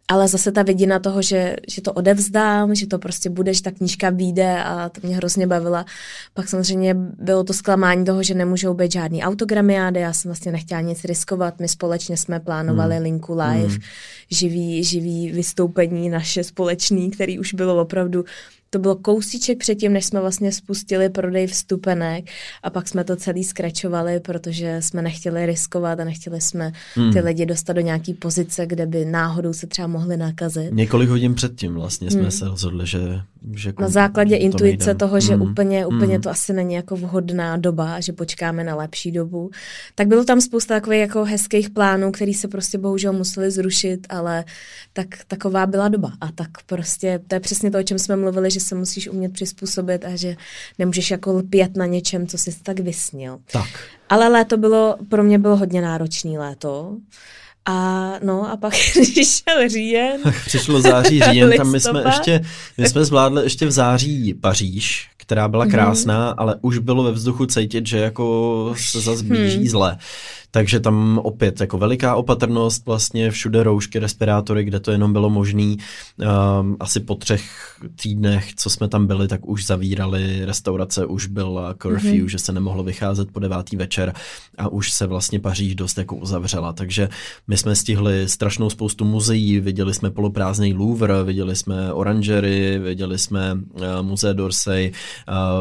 ale zase ta vidina toho, že, že to odevzdám, že to prostě bude, že ta knížka vyjde a to mě hrozně bavila. Pak samozřejmě bylo to zklamání toho, že nemůžou být žádný autogramiády, já jsem vlastně nechtěla nic riskovat, my společně jsme plánovali hmm. Linku Live, hmm. živý, živý vystoupení naše společný, který už bylo opravdu to bylo kousíček předtím, než jsme vlastně spustili prodej vstupenek a pak jsme to celý skračovali, protože jsme nechtěli riskovat a nechtěli jsme hmm. ty lidi dostat do nějaký pozice, kde by náhodou se třeba mohli nakazit. Několik hodin předtím vlastně jsme hmm. se rozhodli, že... že Na základě to intuice nejdem. toho, že hmm. úplně, úplně hmm. to asi není jako vhodná doba, že počkáme na lepší dobu. Tak bylo tam spousta takových jako hezkých plánů, který se prostě bohužel museli zrušit, ale tak taková byla doba. A tak prostě to je přesně to, o čem jsme mluvili, že se musíš umět přizpůsobit a že nemůžeš jako lpět na něčem, co jsi tak vysnil. Tak. Ale léto bylo, pro mě bylo hodně náročný léto. A no a pak přišel říjen. Přišlo září, říjen, tam my jsme ještě, my jsme zvládli ještě v září Paříž, která byla mhm. krásná, hmm. ale už bylo ve vzduchu cítit, že jako se zase blíží hmm. zle. Takže tam opět jako veliká opatrnost, vlastně všude roušky, respirátory, kde to jenom bylo možné. Um, asi po třech týdnech, co jsme tam byli, tak už zavírali restaurace, už byl curfew, mm-hmm. že se nemohlo vycházet po devátý večer a už se vlastně Paříž dost jako uzavřela. Takže my jsme stihli strašnou spoustu muzeí, viděli jsme poloprázdný Louvre, viděli jsme Orangery, viděli jsme uh, Musée d'Orsay,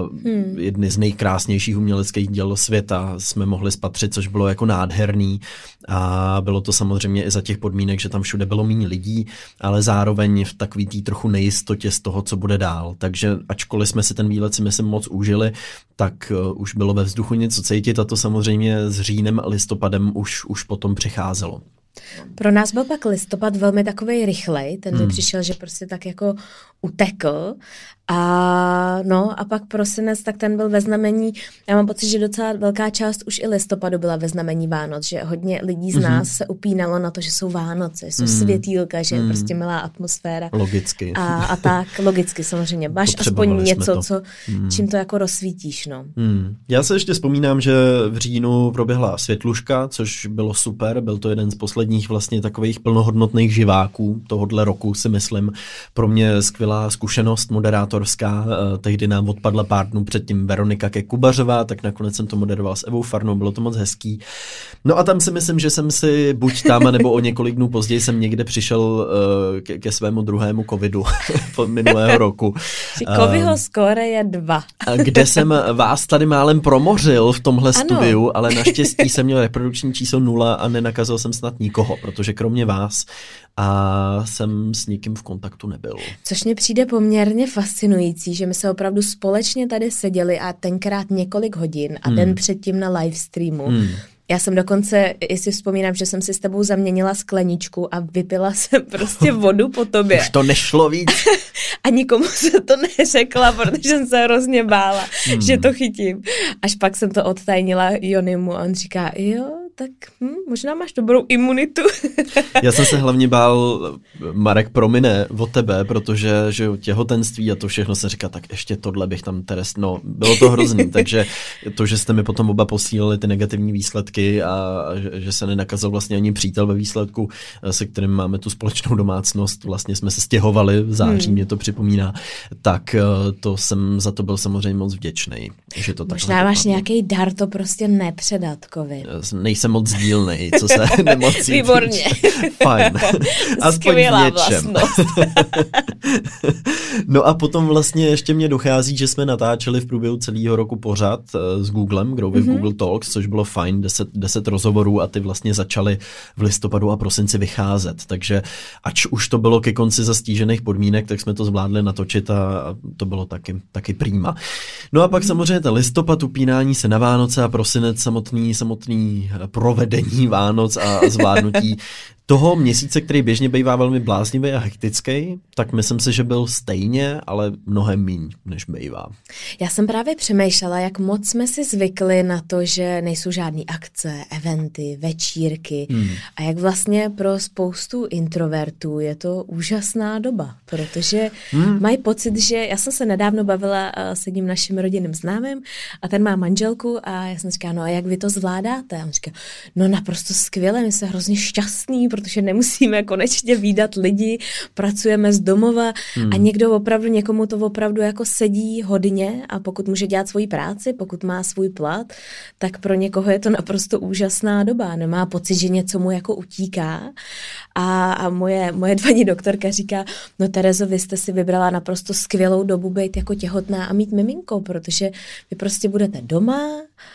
uh, hmm. jedny z nejkrásnějších uměleckých děl světa jsme mohli spatřit, což bylo jako nádherný a bylo to samozřejmě i za těch podmínek, že tam všude bylo méně lidí, ale zároveň v takový tý trochu nejistotě z toho, co bude dál. Takže ačkoliv jsme si ten výlet si myslím moc užili, tak uh, už bylo ve vzduchu něco cítit a to samozřejmě s říjnem a listopadem už, už potom přicházelo. Pro nás byl pak listopad velmi takový rychlej, ten hmm. přišel, že prostě tak jako utekl a no a pak prosinec, tak ten byl ve znamení, já mám pocit, že docela velká část už i listopadu byla ve znamení Vánoc, že hodně lidí z mhm. nás mm-hmm. se upínalo na to, že jsou Vánoce, jsou mm. světýlka, že je mm. prostě milá atmosféra. Logicky. A, a tak, logicky samozřejmě. Máš aspoň něco, to. co, mm. čím to jako rozsvítíš, no. Mm. Já se ještě vzpomínám, že v říjnu proběhla světluška, což bylo super, byl to jeden z posledních vlastně takových plnohodnotných živáků tohohle roku, si myslím. Pro mě skvělá zkušenost moderátorská, eh, tehdy nám odpadla pár dnů předtím Veronika Kekubařová, tak nakonec jsem to moderoval s Evou Farnou, bylo to moc hezký. No a tam si myslím, že jsem si buď tam, nebo o několik dnů později jsem někde přišel eh, ke, ke svému druhému covidu minulého roku. Coviho skóre je dva. kde jsem vás tady málem promořil v tomhle ano. studiu, ale naštěstí jsem měl reprodukční číslo nula a nenakazil jsem snad nikoho, protože kromě vás a jsem s nikým v kontaktu nebyl. Což mě přijde poměrně fascinující, že my se opravdu společně tady seděli a tenkrát několik hodin a hmm. den předtím na live streamu. Hmm. Já jsem dokonce, jestli vzpomínám, že jsem si s tebou zaměnila skleničku a vypila jsem prostě vodu po tobě. Už to nešlo víc. a nikomu se to neřekla, protože jsem se hrozně bála, hmm. že to chytím. Až pak jsem to odtajnila Jonimu a on říká, jo, tak hm, možná máš dobrou imunitu. Já jsem se hlavně bál, Marek promine od tebe, protože že těhotenství a to všechno se říká, tak ještě tohle bych tam teres, no, bylo to hrozný, takže to, že jste mi potom oba posílali ty negativní výsledky a že, že se nenakazil vlastně ani přítel ve výsledku, se kterým máme tu společnou domácnost, vlastně jsme se stěhovali v září, hmm. mě to připomíná, tak eh, to jsem za to byl samozřejmě moc vděčný. Že to Možná máš nějaký dar to prostě nepředat, COVID. Nejsem moc dílnej, co se nemocí Výborně. Fajn. Aspoň Skvělá v něčem. no a potom vlastně ještě mě dochází, že jsme natáčeli v průběhu celého roku pořád uh, s Googlem, with mm-hmm. Google Talks, což bylo fajn, deset, deset rozhovorů a ty vlastně začaly v listopadu a prosinci vycházet. Takže ač už to bylo ke konci za stížených podmínek, tak jsme to zvládli natočit a, to bylo taky, taky prýma. No a pak mm-hmm. samozřejmě ten listopad, upínání se na Vánoce a prosinec, samotný, samotný provedení Vánoc a zvládnutí toho měsíce, který běžně bývá velmi bláznivý a hektický, tak myslím si, že byl stejně, ale mnohem míň, než bývá. Já jsem právě přemýšlela, jak moc jsme si zvykli na to, že nejsou žádné akce, eventy, večírky hmm. a jak vlastně pro spoustu introvertů je to úžasná doba, protože hmm. mají pocit, že já jsem se nedávno bavila s jedním naším rodinným známým a ten má manželku a já jsem říkala, no a jak vy to zvládáte? A on říká, no naprosto skvěle, my jsme hrozně šťastní, protože nemusíme konečně výdat lidi, pracujeme z domova hmm. a někdo opravdu, někomu to opravdu jako sedí hodně a pokud může dělat svoji práci, pokud má svůj plat, tak pro někoho je to naprosto úžasná doba. Nemá pocit, že něco mu jako utíká. A, a moje, moje dvaní doktorka říká, no Terezo, vy jste si vybrala naprosto skvělou dobu být jako těhotná a mít miminko, protože vy prostě budete doma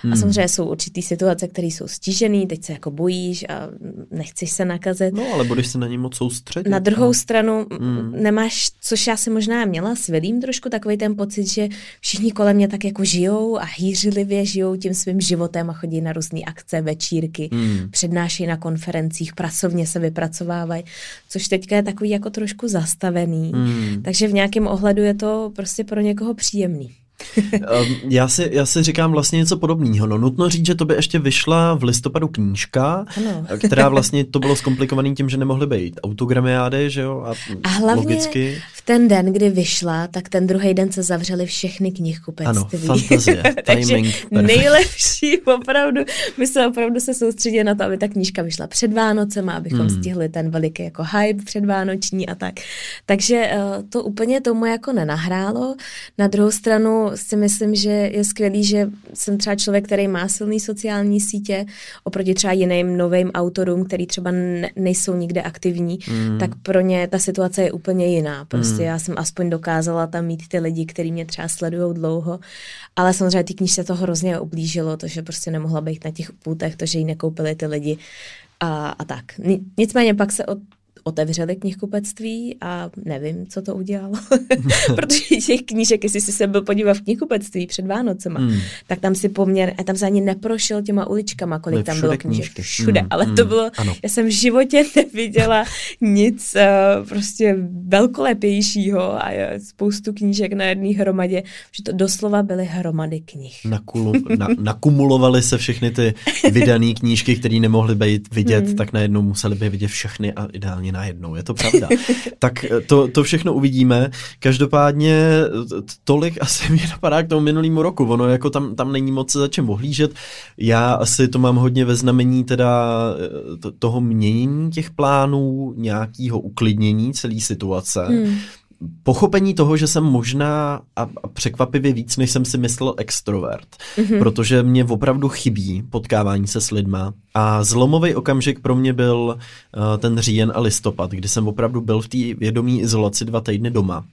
hmm. a samozřejmě jsou určitý situace, které jsou stížené, teď se jako bojíš a nechceš se nakazit nakazit. No, ale budeš se na ně moc soustředit. Na druhou a... stranu hmm. nemáš, což já si možná měla s Vilím trošku takový ten pocit, že všichni kolem mě tak jako žijou a hýřlivě žijou tím svým životem a chodí na různé akce, večírky, hmm. přednášejí na konferencích, pracovně se vypracovávají, což teďka je takový jako trošku zastavený. Hmm. Takže v nějakém ohledu je to prostě pro někoho příjemný. Ehm, já, si, já si říkám vlastně něco podobného. No, nutno říct, že to by ještě vyšla v listopadu knížka, ano. která vlastně to bylo zkomplikovaný tím, že nemohly být autogramiády, že jo? A, a hlavně logicky. v ten den, kdy vyšla, tak ten druhý den se zavřely všechny knihkupectví. Ano, fantazie, timing, nejlepší, opravdu, my se opravdu se soustředili na to, aby ta knížka vyšla před Vánocem, abychom hmm. stihli ten veliký jako hype předvánoční a tak. Takže uh, to úplně tomu jako nenahrálo. Na druhou stranu si myslím, že je skvělý, že jsem třeba člověk, který má silný sociální sítě, oproti třeba jiným novým autorům, který třeba ne, nejsou nikde aktivní, mm. tak pro ně ta situace je úplně jiná. Prostě mm. já jsem aspoň dokázala tam mít ty lidi, kteří mě třeba sledují dlouho, ale samozřejmě ty knížce to hrozně ublížilo, to, že prostě nemohla být na těch půtech, to, že ji nekoupili ty lidi a, a tak. Nicméně pak se od otevřeli knihkupectví a nevím, co to udělalo. Protože těch knížek, jestli jsi se byl podívat v knihkupectví před Vánocema, hmm. tak tam si poměr, a tam se ani neprošel těma uličkama, kolik tam bylo knížek. Knížky. Všude, hmm. ale to hmm. bylo, ano. já jsem v životě neviděla nic uh, prostě velkolepějšího a spoustu knížek na jedné hromadě, že to doslova byly hromady knih. Nakulu, na, nakumulovaly se všechny ty vydané knížky, které nemohly být vidět, hmm. tak najednou museli by vidět všechny a ideálně najednou, je to pravda. tak eh, to, to všechno uvidíme. Každopádně eh, tolik asi mě napadá k tomu minulýmu roku. Ono jako tam, tam není moc za čem ohlížet. Já asi to mám hodně ve znamení teda eh, toho měnění těch plánů, nějakého uklidnění celé situace. Hmm pochopení toho, že jsem možná a, překvapivě víc, než jsem si myslel, extrovert. Mm-hmm. Protože mě opravdu chybí potkávání se s lidma. A zlomový okamžik pro mě byl uh, ten říjen a listopad, kdy jsem opravdu byl v té vědomí izolaci dva týdny doma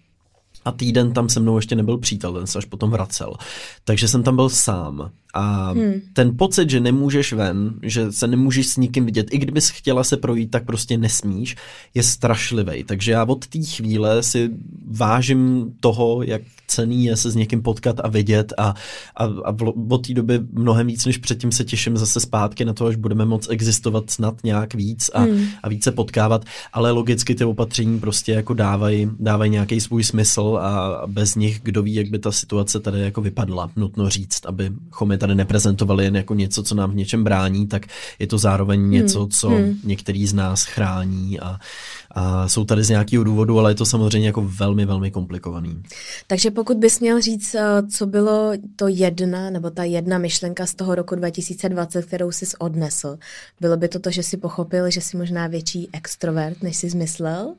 a týden tam se mnou ještě nebyl přítel, ten se až potom vracel. Takže jsem tam byl sám. A hmm. ten pocit, že nemůžeš ven, že se nemůžeš s nikým vidět, i kdybys chtěla se projít, tak prostě nesmíš, je strašlivý. Takže já od té chvíle si vážím toho, jak cený je se s někým potkat a vidět a, a, a od té doby mnohem víc než předtím se těším zase zpátky na to, až budeme moc existovat snad nějak víc a, hmm. a více potkávat, ale logicky ty opatření prostě jako dávají dávaj nějaký svůj smysl a bez nich kdo ví, jak by ta situace tady jako vypadla, nutno říct, aby chomit tady neprezentovali jen jako něco, co nám v něčem brání, tak je to zároveň hmm. něco, co hmm. některý z nás chrání a, a jsou tady z nějakého důvodu, ale je to samozřejmě jako velmi, velmi komplikovaný. Takže pokud bys měl říct, eh, co bylo to jedna, nebo ta jedna myšlenka z toho roku 2020, kterou jsi odnesl, bylo by to to, že jsi pochopil, že jsi možná větší extrovert, než jsi zmyslel?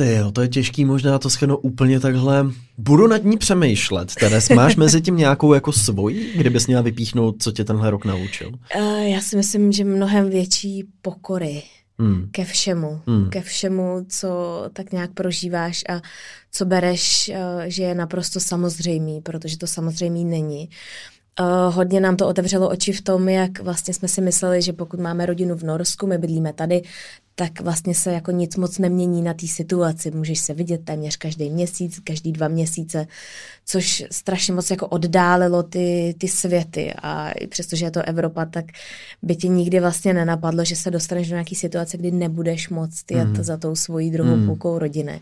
Ty jo, to je těžký možná to schrnout úplně takhle. Budu nad ní přemýšlet. Teres, máš mezi tím nějakou jako svoji, kdybys měla vypíchnout, co tě tenhle rok naučil? Uh, já si myslím, že mnohem větší pokory hmm. ke všemu. Hmm. Ke všemu, co tak nějak prožíváš a co bereš, uh, že je naprosto samozřejmý, protože to samozřejmý není. Uh, hodně nám to otevřelo oči v tom, jak vlastně jsme si mysleli, že pokud máme rodinu v Norsku, my bydlíme tady, tak vlastně se jako nic moc nemění na té situaci. Můžeš se vidět téměř každý měsíc, každý dva měsíce, což strašně moc jako oddálilo ty, ty světy a i přestože je to Evropa, tak by ti nikdy vlastně nenapadlo, že se dostaneš do nějaké situace, kdy nebudeš moc jet mm. za tou svojí druhou mm. půlkou rodiny.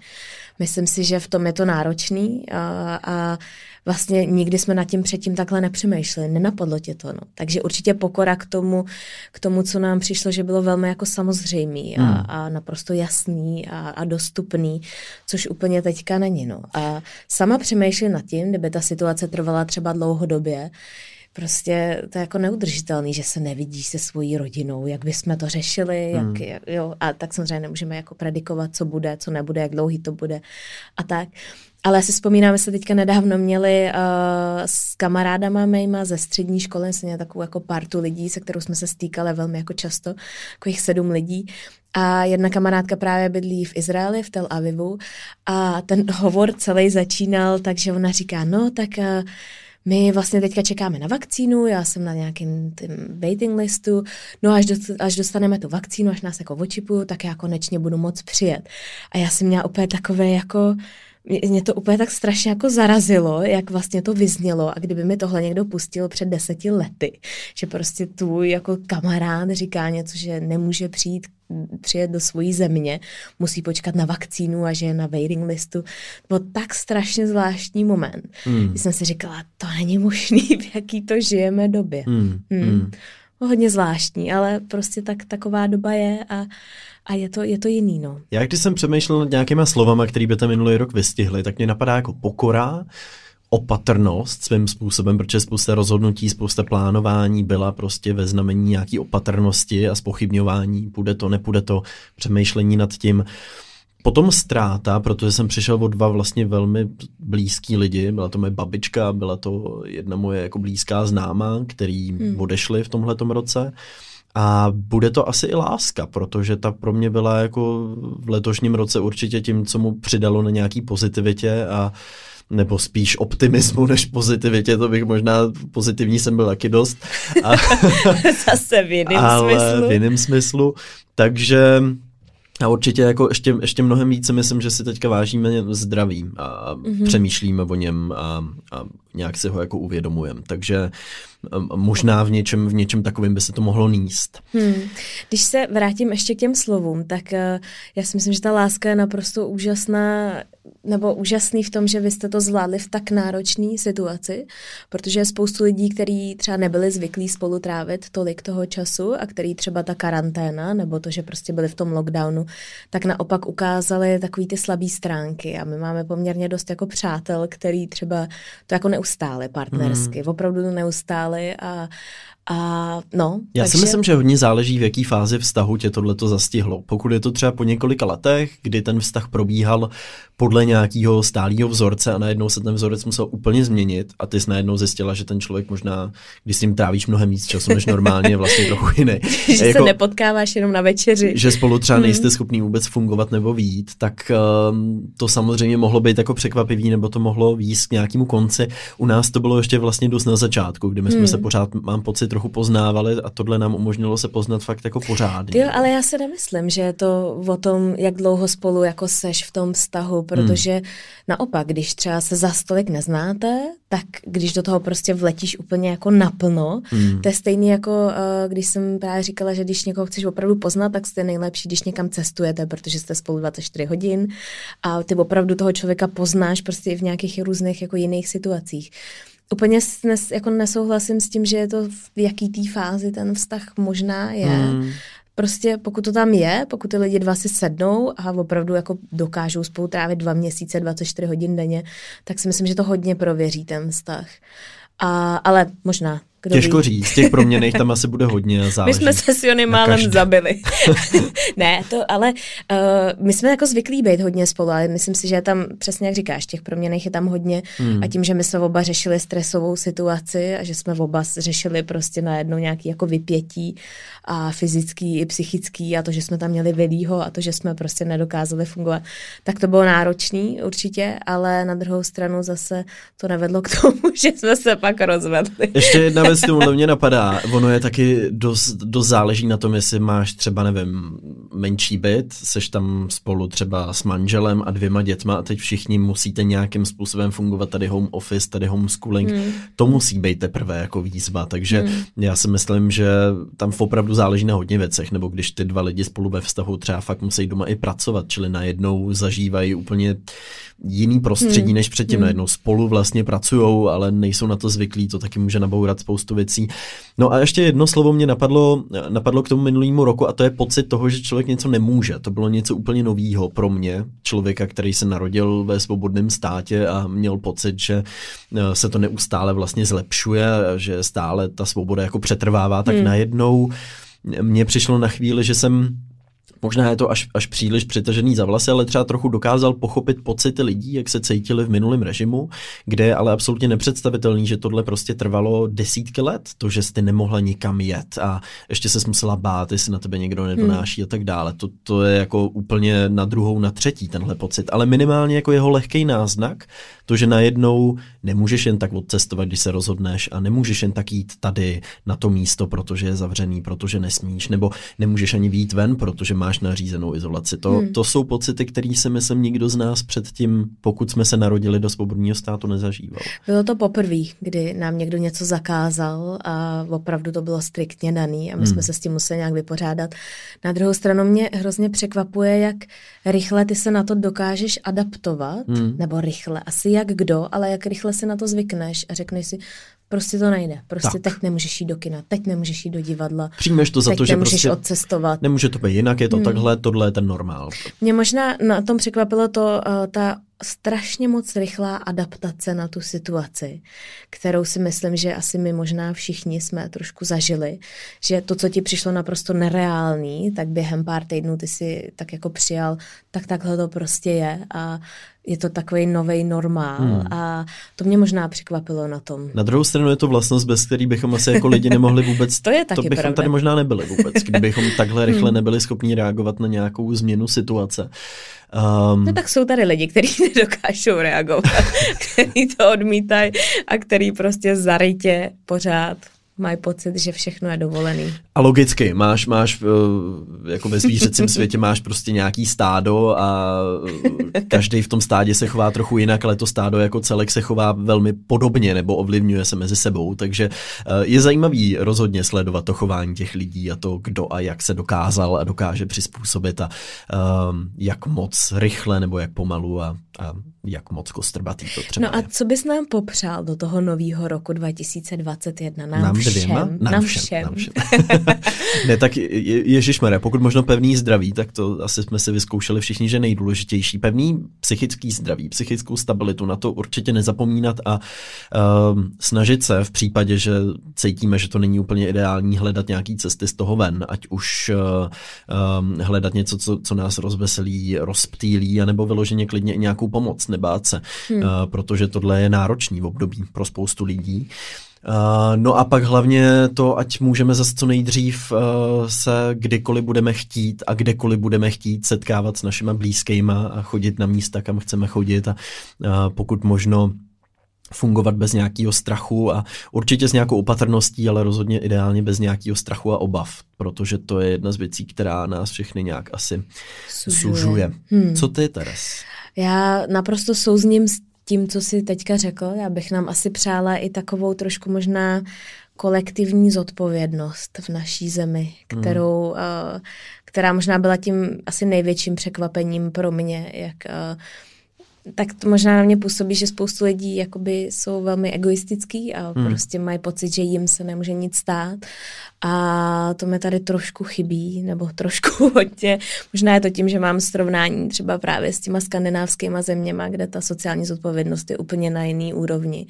Myslím si, že v tom je to náročný a, a vlastně nikdy jsme nad tím předtím takhle nepřemýšleli, nenapadlo tě to. No. Takže určitě pokora k tomu, k tomu, co nám přišlo, že bylo velmi jako samozřejmý a, hmm. a naprosto jasný a, a dostupný, což úplně teďka není. No. A sama přemýšlím nad tím, kdyby ta situace trvala třeba dlouhodobě, prostě to je jako neudržitelný, že se nevidíš se svojí rodinou, jak bychom to řešili, jak, hmm. jo, a tak samozřejmě nemůžeme jako predikovat, co bude, co nebude, jak dlouhý to bude a tak. Ale si vzpomínám, že se teďka nedávno měli uh, s kamarádama mýma ze střední školy, jsem měla takovou jako partu lidí, se kterou jsme se stýkali velmi jako často, takových sedm lidí. A jedna kamarádka právě bydlí v Izraeli, v Tel Avivu a ten hovor celý začínal, takže ona říká, no tak uh, my vlastně teďka čekáme na vakcínu, já jsem na nějakém waiting listu, no až, do, až dostaneme tu vakcínu, až nás jako očipuju, tak já konečně budu moc přijet. A já jsem měla úplně takové jako, mě to úplně tak strašně jako zarazilo, jak vlastně to vyznělo a kdyby mi tohle někdo pustil před deseti lety, že prostě tvůj jako kamarád říká něco, že nemůže přijít přijet do svojí země, musí počkat na vakcínu a že je na waiting listu. To byl tak strašně zvláštní moment, mm. kdy jsem si říkala, to není možný, v jaký to žijeme době. Mm. Mm. Mm. Hodně zvláštní, ale prostě tak taková doba je a a je to, je to jiný, no. Já když jsem přemýšlel nad nějakýma slovama, který by ten minulý rok vystihli, tak mě napadá jako pokora, opatrnost svým způsobem, protože spousta rozhodnutí, spousta plánování byla prostě ve znamení nějaký opatrnosti a spochybňování, půjde to, nepůjde to, přemýšlení nad tím. Potom ztráta, protože jsem přišel od dva vlastně velmi blízký lidi, byla to moje babička, byla to jedna moje jako blízká známá, který hmm. odešli v tomhletom roce. A bude to asi i láska, protože ta pro mě byla jako v letošním roce určitě tím, co mu přidalo na nějaký pozitivitě a nebo spíš optimismu než pozitivitě, to bych možná pozitivní jsem byl taky dost. A, Zase v jiném ale smyslu. v jiném smyslu. Takže a určitě jako ještě, ještě mnohem více myslím, že si teďka vážíme zdraví a mm-hmm. přemýšlíme o něm a, a nějak si ho jako uvědomujeme. Takže možná v něčem, v něčem takovým by se to mohlo níst. Hmm. Když se vrátím ještě k těm slovům, tak uh, já si myslím, že ta láska je naprosto úžasná, nebo úžasný v tom, že vy jste to zvládli v tak náročné situaci, protože je spoustu lidí, kteří třeba nebyli zvyklí spolu trávit tolik toho času a který třeba ta karanténa, nebo to, že prostě byli v tom lockdownu, tak naopak ukázali takový ty slabé stránky a my máme poměrně dost jako přátel, který třeba to jako neustále partnersky, hmm. opravdu neustále a, a no, Já takže... si myslím, že hodně záleží, v jaký fázi vztahu tě tohleto zastihlo. Pokud je to třeba po několika letech, kdy ten vztah probíhal podle nějakého stálého vzorce a najednou se ten vzorec musel úplně změnit a ty jsi najednou zjistila, že ten člověk možná, když s ním trávíš mnohem víc času než normálně, vlastně trochu jiný. že jako, se nepotkáváš jenom na večeři. Že spolu třeba hmm. nejste hmm. schopný vůbec fungovat nebo vít, tak um, to samozřejmě mohlo být jako překvapivý nebo to mohlo výjít k nějakému konci. U nás to bylo ještě vlastně dost na začátku, kdy my jsme hmm. se pořád, mám pocit, trochu poznávali a tohle nám umožnilo se poznat fakt jako pořádně. Jo, ale já se nemyslím, že je to o tom, jak dlouho spolu jako seš v tom vztahu, protože hmm. naopak, když třeba se za stolik neznáte, tak když do toho prostě vletíš úplně jako naplno, hmm. to je stejný jako uh, když jsem právě říkala, že když někoho chceš opravdu poznat, tak jste nejlepší, když někam cestujete, protože jste spolu 24 hodin a ty opravdu toho člověka poznáš prostě i v nějakých různých jako jiných situacích. Úplně nes, jako nesouhlasím s tím, že je to v jaký té fázi ten vztah možná je. Hmm. Prostě pokud to tam je, pokud ty lidi dva si sednou a opravdu jako dokážou spolu trávit dva měsíce, 24 hodin denně, tak si myslím, že to hodně prověří ten vztah. A, ale možná kdo Těžko ví? říct, těch proměných tam asi bude hodně záleží. My jsme se s Jony málem zabili. ne, to ale uh, my jsme jako zvyklí být hodně spolu, ale myslím si, že je tam, přesně jak říkáš, těch proměných je tam hodně hmm. a tím, že my jsme oba řešili stresovou situaci a že jsme oba řešili prostě najednou nějaký jako vypětí a fyzický i psychický a to, že jsme tam měli vylýho a to, že jsme prostě nedokázali fungovat, tak to bylo náročný určitě, ale na druhou stranu zase to nevedlo k tomu, že jsme se pak rozvedli. Ještě jedna věc, kterou mě napadá, ono je taky dost, dost záleží na tom, jestli máš třeba, nevím, menší byt, seš tam spolu třeba s manželem a dvěma dětma a teď všichni musíte nějakým způsobem fungovat, tady home office, tady homeschooling, hmm. to musí být teprve jako výzva, takže hmm. já si myslím, že tam opravdu záleží na hodně věcech, nebo když ty dva lidi spolu ve vztahu třeba fakt musí doma i pracovat, čili najednou zažívají úplně jiný prostředí hmm. než předtím, hmm. najednou spolu vlastně pracují, ale nejsou na to zvyklí, to taky může nabourat spoustu věcí. No a ještě jedno slovo mě napadlo, napadlo k tomu minulému roku a to je pocit toho, že člověk něco nemůže. To bylo něco úplně novýho pro mě, člověka, který se narodil ve svobodném státě a měl pocit, že eh, se to neustále vlastně zlepšuje, že stále ta svoboda jako přetrvává, tak hmm. najednou mně přišlo na chvíli, že jsem možná je to až, až příliš přitažený za vlasy, ale třeba trochu dokázal pochopit pocity lidí, jak se cítili v minulém režimu, kde je ale absolutně nepředstavitelný, že tohle prostě trvalo desítky let, to, že jste nemohla nikam jet a ještě se musela bát, jestli na tebe někdo nedonáší hmm. a tak dále. To, to je jako úplně na druhou, na třetí tenhle pocit, ale minimálně jako jeho lehký náznak, to, že najednou nemůžeš jen tak odcestovat, když se rozhodneš a nemůžeš jen tak jít tady na to místo, protože je zavřený, protože nesmíš, nebo nemůžeš ani výjít ven, protože máš nařízenou izolaci. To, hmm. to jsou pocity, které si myslím nikdo z nás předtím, pokud jsme se narodili do svobodného státu, nezažíval. Bylo to poprvé, kdy nám někdo něco zakázal a opravdu to bylo striktně daný a my hmm. jsme se s tím museli nějak vypořádat. Na druhou stranu mě hrozně překvapuje, jak rychle ty se na to dokážeš adaptovat, hmm. nebo rychle, asi jak kdo, ale jak rychle si na to zvykneš a řekneš si, prostě to nejde. Prostě tak. teď nemůžeš jít do kina, teď nemůžeš jít do divadla. Přijmeš to za to, že nemůžeš prostě odcestovat. Nemůže to být jinak, je to hmm. takhle, tohle je ten normál. Mě možná na tom překvapilo to, uh, ta strašně moc rychlá adaptace na tu situaci, kterou si myslím, že asi my možná všichni jsme trošku zažili, že to, co ti přišlo naprosto nereálný, tak během pár týdnů ty si tak jako přijal, tak takhle to prostě je a je to takový nový normál hmm. a to mě možná překvapilo na tom. Na druhou stranu je to vlastnost, bez který bychom asi jako lidi nemohli vůbec, to je taky to bychom pravda. tady možná nebyli vůbec, kdybychom takhle rychle hmm. nebyli schopni reagovat na nějakou změnu situace. Um, no tak jsou tady lidi, kteří nedokážou reagovat, kteří to odmítají a který prostě zarytě pořád mají pocit, že všechno je dovolený. A logicky, máš, máš eh, jako ve zvířecím světě máš prostě nějaký stádo a eh, každý v tom stádě se chová trochu jinak, ale to stádo jako celek se chová velmi podobně nebo ovlivňuje se mezi sebou, takže eh, je zajímavý rozhodně sledovat to chování těch lidí a to, kdo a jak se dokázal a dokáže přizpůsobit a jak moc rychle nebo jak pomalu a, a jak moc kostrbatý to třeba No a co bys nám popřál do toho nového roku 2021? Nám, nám všem. Dvěma? Nám, nám všem. všem. Nám všem. ne, tak je, ježišmarja, pokud možno pevný zdraví, tak to asi jsme si vyzkoušeli všichni, že nejdůležitější. Pevný psychický zdraví, psychickou stabilitu, na to určitě nezapomínat a uh, snažit se v případě, že cítíme, že to není úplně ideální, hledat nějaký cesty z toho ven, ať už uh, um, hledat něco, co, co nás rozveselí, rozptýlí, anebo vyloženě klidně i nějakou pomoc, nebát se, hmm. uh, protože tohle je náročný v období pro spoustu lidí. Uh, no a pak hlavně to, ať můžeme zase co nejdřív uh, se kdykoliv budeme chtít a kdekoliv budeme chtít setkávat s našimi blízkýma a chodit na místa, kam chceme chodit a uh, pokud možno fungovat bez nějakého strachu a určitě s nějakou opatrností, ale rozhodně ideálně bez nějakého strachu a obav, protože to je jedna z věcí, která nás všechny nějak asi sužuje. sužuje. Hmm. Co ty, Teres? Já naprosto souzním s tím, co jsi teďka řekl. Já bych nám asi přála i takovou trošku možná kolektivní zodpovědnost v naší zemi, hmm. kterou, hmm. která možná byla tím asi největším překvapením pro mě, jak tak to možná na mě působí, že spoustu lidí jakoby jsou velmi egoistický a hmm. prostě mají pocit, že jim se nemůže nic stát a to mi tady trošku chybí, nebo trošku hodně. Možná je to tím, že mám srovnání třeba právě s těma skandinávskýma zeměma, kde ta sociální zodpovědnost je úplně na jiný úrovni.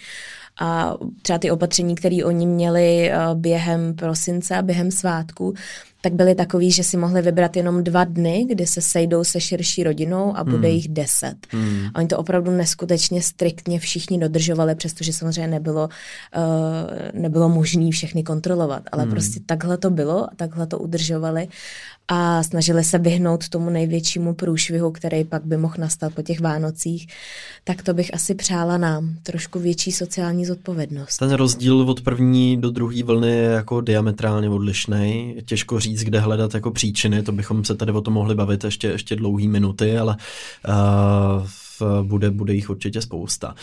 A třeba ty opatření, které oni měli eh, během prosince a během svátku, tak byly takový, že si mohli vybrat jenom dva dny, kdy se sejdou se širší rodinou a bude hmm. jich deset. Hmm. A oni to opravdu neskutečně striktně všichni dodržovali, přestože samozřejmě nebylo, uh, nebylo možné všechny kontrolovat, ale hmm. prostě takhle to bylo a takhle to udržovali a snažili se vyhnout tomu největšímu průšvihu, který pak by mohl nastat po těch Vánocích, tak to bych asi přála nám. Trošku větší sociální zodpovědnost. Ten rozdíl od první do druhé vlny je jako diametrálně odlišný. Těžko říct, kde hledat jako příčiny, to bychom se tady o tom mohli bavit ještě, ještě dlouhý minuty, ale uh, bude, bude jich určitě spousta. Uh,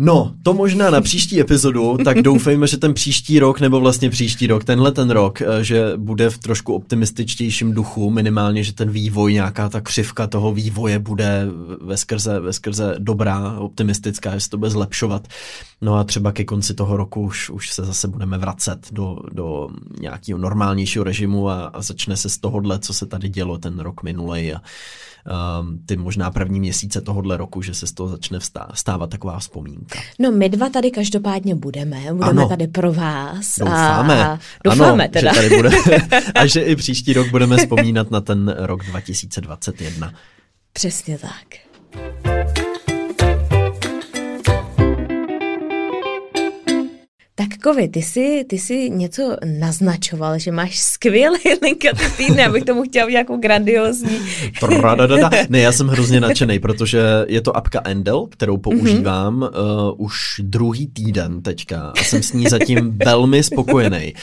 No, to možná na příští epizodu, tak doufejme, že ten příští rok, nebo vlastně příští rok, tenhle ten rok, eh, že bude v trošku optimističtějším duchu, minimálně, že ten vývoj, nějaká ta křivka toho vývoje bude ve skrze, ve skrze dobrá, optimistická, že se to bude zlepšovat. No a třeba ke konci toho roku už, už se zase budeme vracet do, do nějakého normálnějšího režimu a, a začne se z tohohle, co se tady dělo ten rok minulej a um, ty možná první měsíce tohohle roku, že se z toho začne stávat taková vzpomínka. No my dva tady každopádně budeme, budeme ano. tady pro vás. Doufáme. A, doufáme ano, teda. Že tady bude, a že i příští rok budeme vzpomínat na ten rok 2021. Přesně tak. Tak Kovi, ty jsi, ty jsi něco naznačoval, že máš skvělý linka ty týdny, abych tomu chtěl nějakou grandiozní. ne, já jsem hrozně nadšený, protože je to apka Endel, kterou mhm. používám mm-hmm. uh, už druhý týden teďka a jsem s ní zatím velmi spokojený.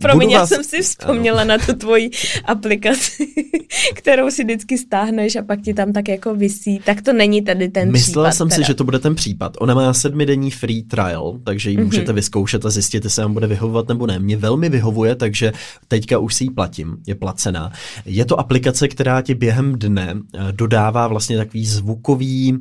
Promiň, já vás... jsem si vzpomněla ano. na tu tvoji aplikaci, kterou si vždycky stáhneš a pak ti tam tak jako visí. Tak to není tady ten Myslela případ. jsem teda. si, že to bude ten případ. Ona má sedmidenní free trial, takže ji mm-hmm. můžete vyzkoušet a zjistit, jestli vám bude vyhovovat nebo ne. Mě velmi vyhovuje, takže teďka už si ji platím, je placená. Je to aplikace, která ti během dne eh, dodává vlastně takový zvukový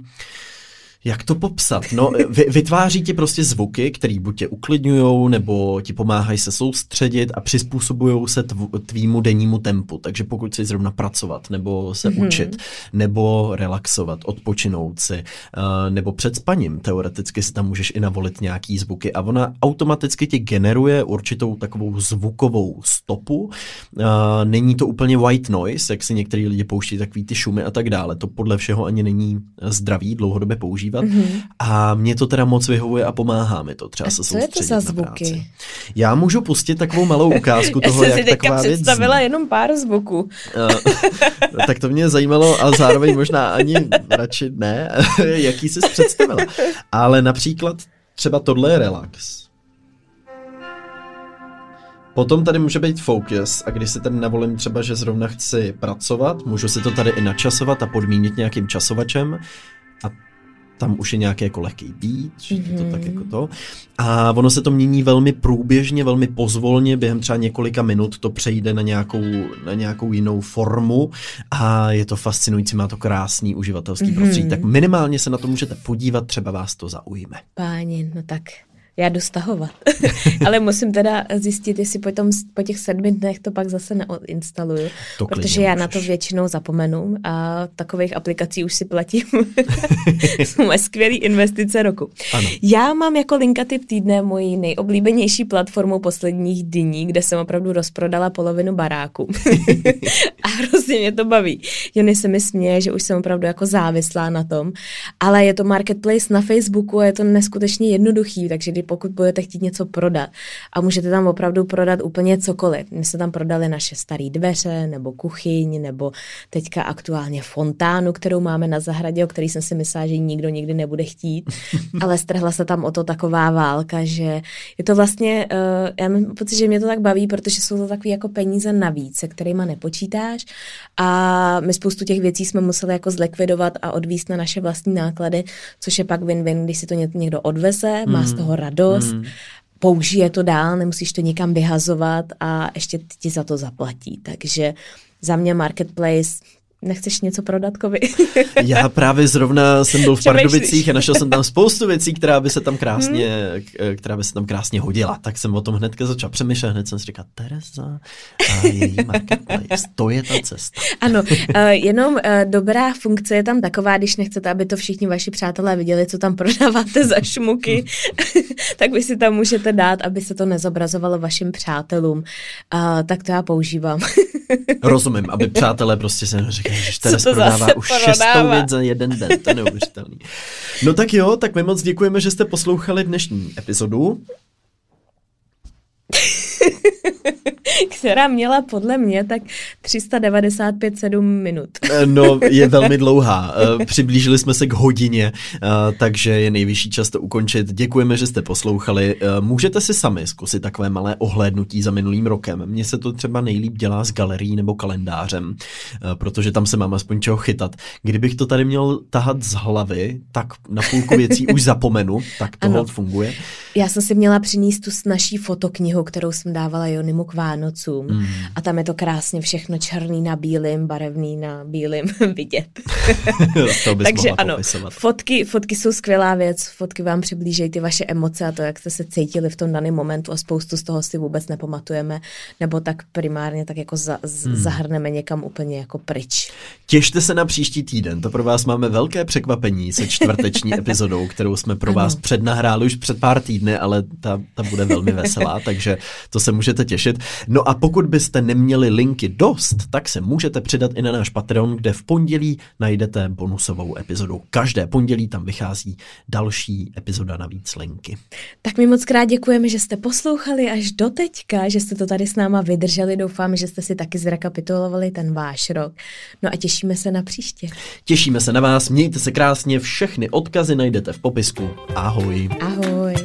jak to popsat? No, vytváří ti prostě zvuky, které buď tě uklidňují, nebo ti pomáhají se soustředit a přizpůsobují se tv, tvýmu dennímu tempu. Takže pokud chceš zrovna pracovat, nebo se mm-hmm. učit, nebo relaxovat, odpočinout si, uh, nebo před spaním, teoreticky si tam můžeš i navolit nějaký zvuky a ona automaticky ti generuje určitou takovou zvukovou stopu. Uh, není to úplně white noise, jak si některý lidi pouští takový ty šumy a tak dále. To podle všeho ani není zdravý dlouhodobě používat používat. Mm-hmm. A mě to teda moc vyhovuje a pomáhá mi to třeba a se co je to za zvuky? Práci. Já můžu pustit takovou malou ukázku toho, jak taková věc představila zní. jenom pár zvuků. Uh, tak to mě zajímalo a zároveň možná ani radši ne, jaký jsi představila. Ale například třeba tohle je relax. Potom tady může být focus a když si tady navolím třeba, že zrovna chci pracovat, můžu si to tady i načasovat a podmínit nějakým časovačem tam už je nějaký jako lehký beat, mm-hmm. to tak mhm. jako to. A ono se to mění velmi průběžně, velmi pozvolně, během třeba několika minut to přejde na nějakou, na nějakou jinou formu a je to fascinující, má to krásný uživatelský mm-hmm. prostředí. Tak minimálně se na to můžete podívat, třeba vás to zaujme. Páni, no tak já jdu stahovat. Ale musím teda zjistit, jestli po, tom, po těch sedmi dnech to pak zase neodinstaluju. To protože já můžeš. na to většinou zapomenu a takových aplikací už si platím. Moje skvělé investice roku. Ano. Já mám jako linka typ týdne moji nejoblíbenější platformu posledních dní, kde jsem opravdu rozprodala polovinu baráku. a hrozně mě to baví. Jony se mi směje, že už jsem opravdu jako závislá na tom. Ale je to marketplace na Facebooku a je to neskutečně jednoduchý, takže pokud budete chtít něco prodat a můžete tam opravdu prodat úplně cokoliv. My jsme tam prodali naše staré dveře nebo kuchyň nebo teďka aktuálně fontánu, kterou máme na zahradě, o který jsem si myslela, že nikdo nikdy nebude chtít, ale strhla se tam o to taková válka, že je to vlastně, uh, já mám pocit, že mě to tak baví, protože jsou to takové jako peníze navíc, se kterými nepočítáš a my spoustu těch věcí jsme museli jako zlikvidovat a odvíst na naše vlastní náklady, což je pak win-win, když si to někdo odveze, má z hmm. toho radost, hmm. použije to dál, nemusíš to nikam vyhazovat a ještě ti za to zaplatí. Takže za mě marketplace Nechceš něco prodat, Kovi? Já právě zrovna jsem byl v Pardubicích a našel jsem tam spoustu věcí, která by se tam krásně, hmm. která by se tam krásně hodila. Tak jsem o tom hnedka začal přemýšlet, hned jsem si říkal, Teresa a její marketplace, to je ta cesta. Ano, uh, jenom uh, dobrá funkce je tam taková, když nechcete, aby to všichni vaši přátelé viděli, co tam prodáváte za šmuky, tak vy si tam můžete dát, aby se to nezobrazovalo vašim přátelům. Tak to já používám. Rozumím, aby přátelé prostě se neříkali, že Teres prodává už šestou věc za jeden den, to je neuvěřitelný. No tak jo, tak my moc děkujeme, že jste poslouchali dnešní epizodu. která měla podle mě tak 395-7 minut. Eh, no, je velmi dlouhá. Eh, přiblížili jsme se k hodině, eh, takže je nejvyšší čas to ukončit. Děkujeme, že jste poslouchali. Můžete si sami zkusit takové malé ohlédnutí za minulým rokem. Mně se to třeba nejlíp dělá s galerií nebo kalendářem, protože tam se mám aspoň čeho chytat. Kdybych to tady měl tahat z hlavy, tak na půlku věcí už zapomenu, tak to funguje. Já jsem si měla přinést tu naší fotoknihu, kterou jsem dávala Jonimu k Vánocům. Mm. A tam je to krásně všechno černý na bílým, barevný na bílým vidět. Takže ano, fotky, fotky jsou skvělá věc, fotky vám přiblížejí ty vaše emoce a to, jak jste se cítili v tom daném momentu a spoustu z toho si vůbec nepamatujeme, nebo tak primárně tak jako za, mm. zahrneme někam úplně jako pryč. Těšte se na příští týden, to pro vás máme velké překvapení se čtvrteční epizodou, kterou jsme pro ano. vás přednahráli už před pár týdny, ale ta, ta bude velmi veselá, takže to se můžete těšit. No a pokud byste neměli linky dost, tak se můžete přidat i na náš Patreon, kde v pondělí najdete bonusovou epizodu. Každé pondělí tam vychází další epizoda navíc linky. Tak mi moc krát děkujeme, že jste poslouchali až do teďka, že jste to tady s náma vydrželi. Doufám, že jste si taky zrekapitulovali ten váš rok. No a těšíme se na příště. Těšíme se na vás, mějte se krásně, všechny odkazy najdete v popisku. Ahoj. Ahoj.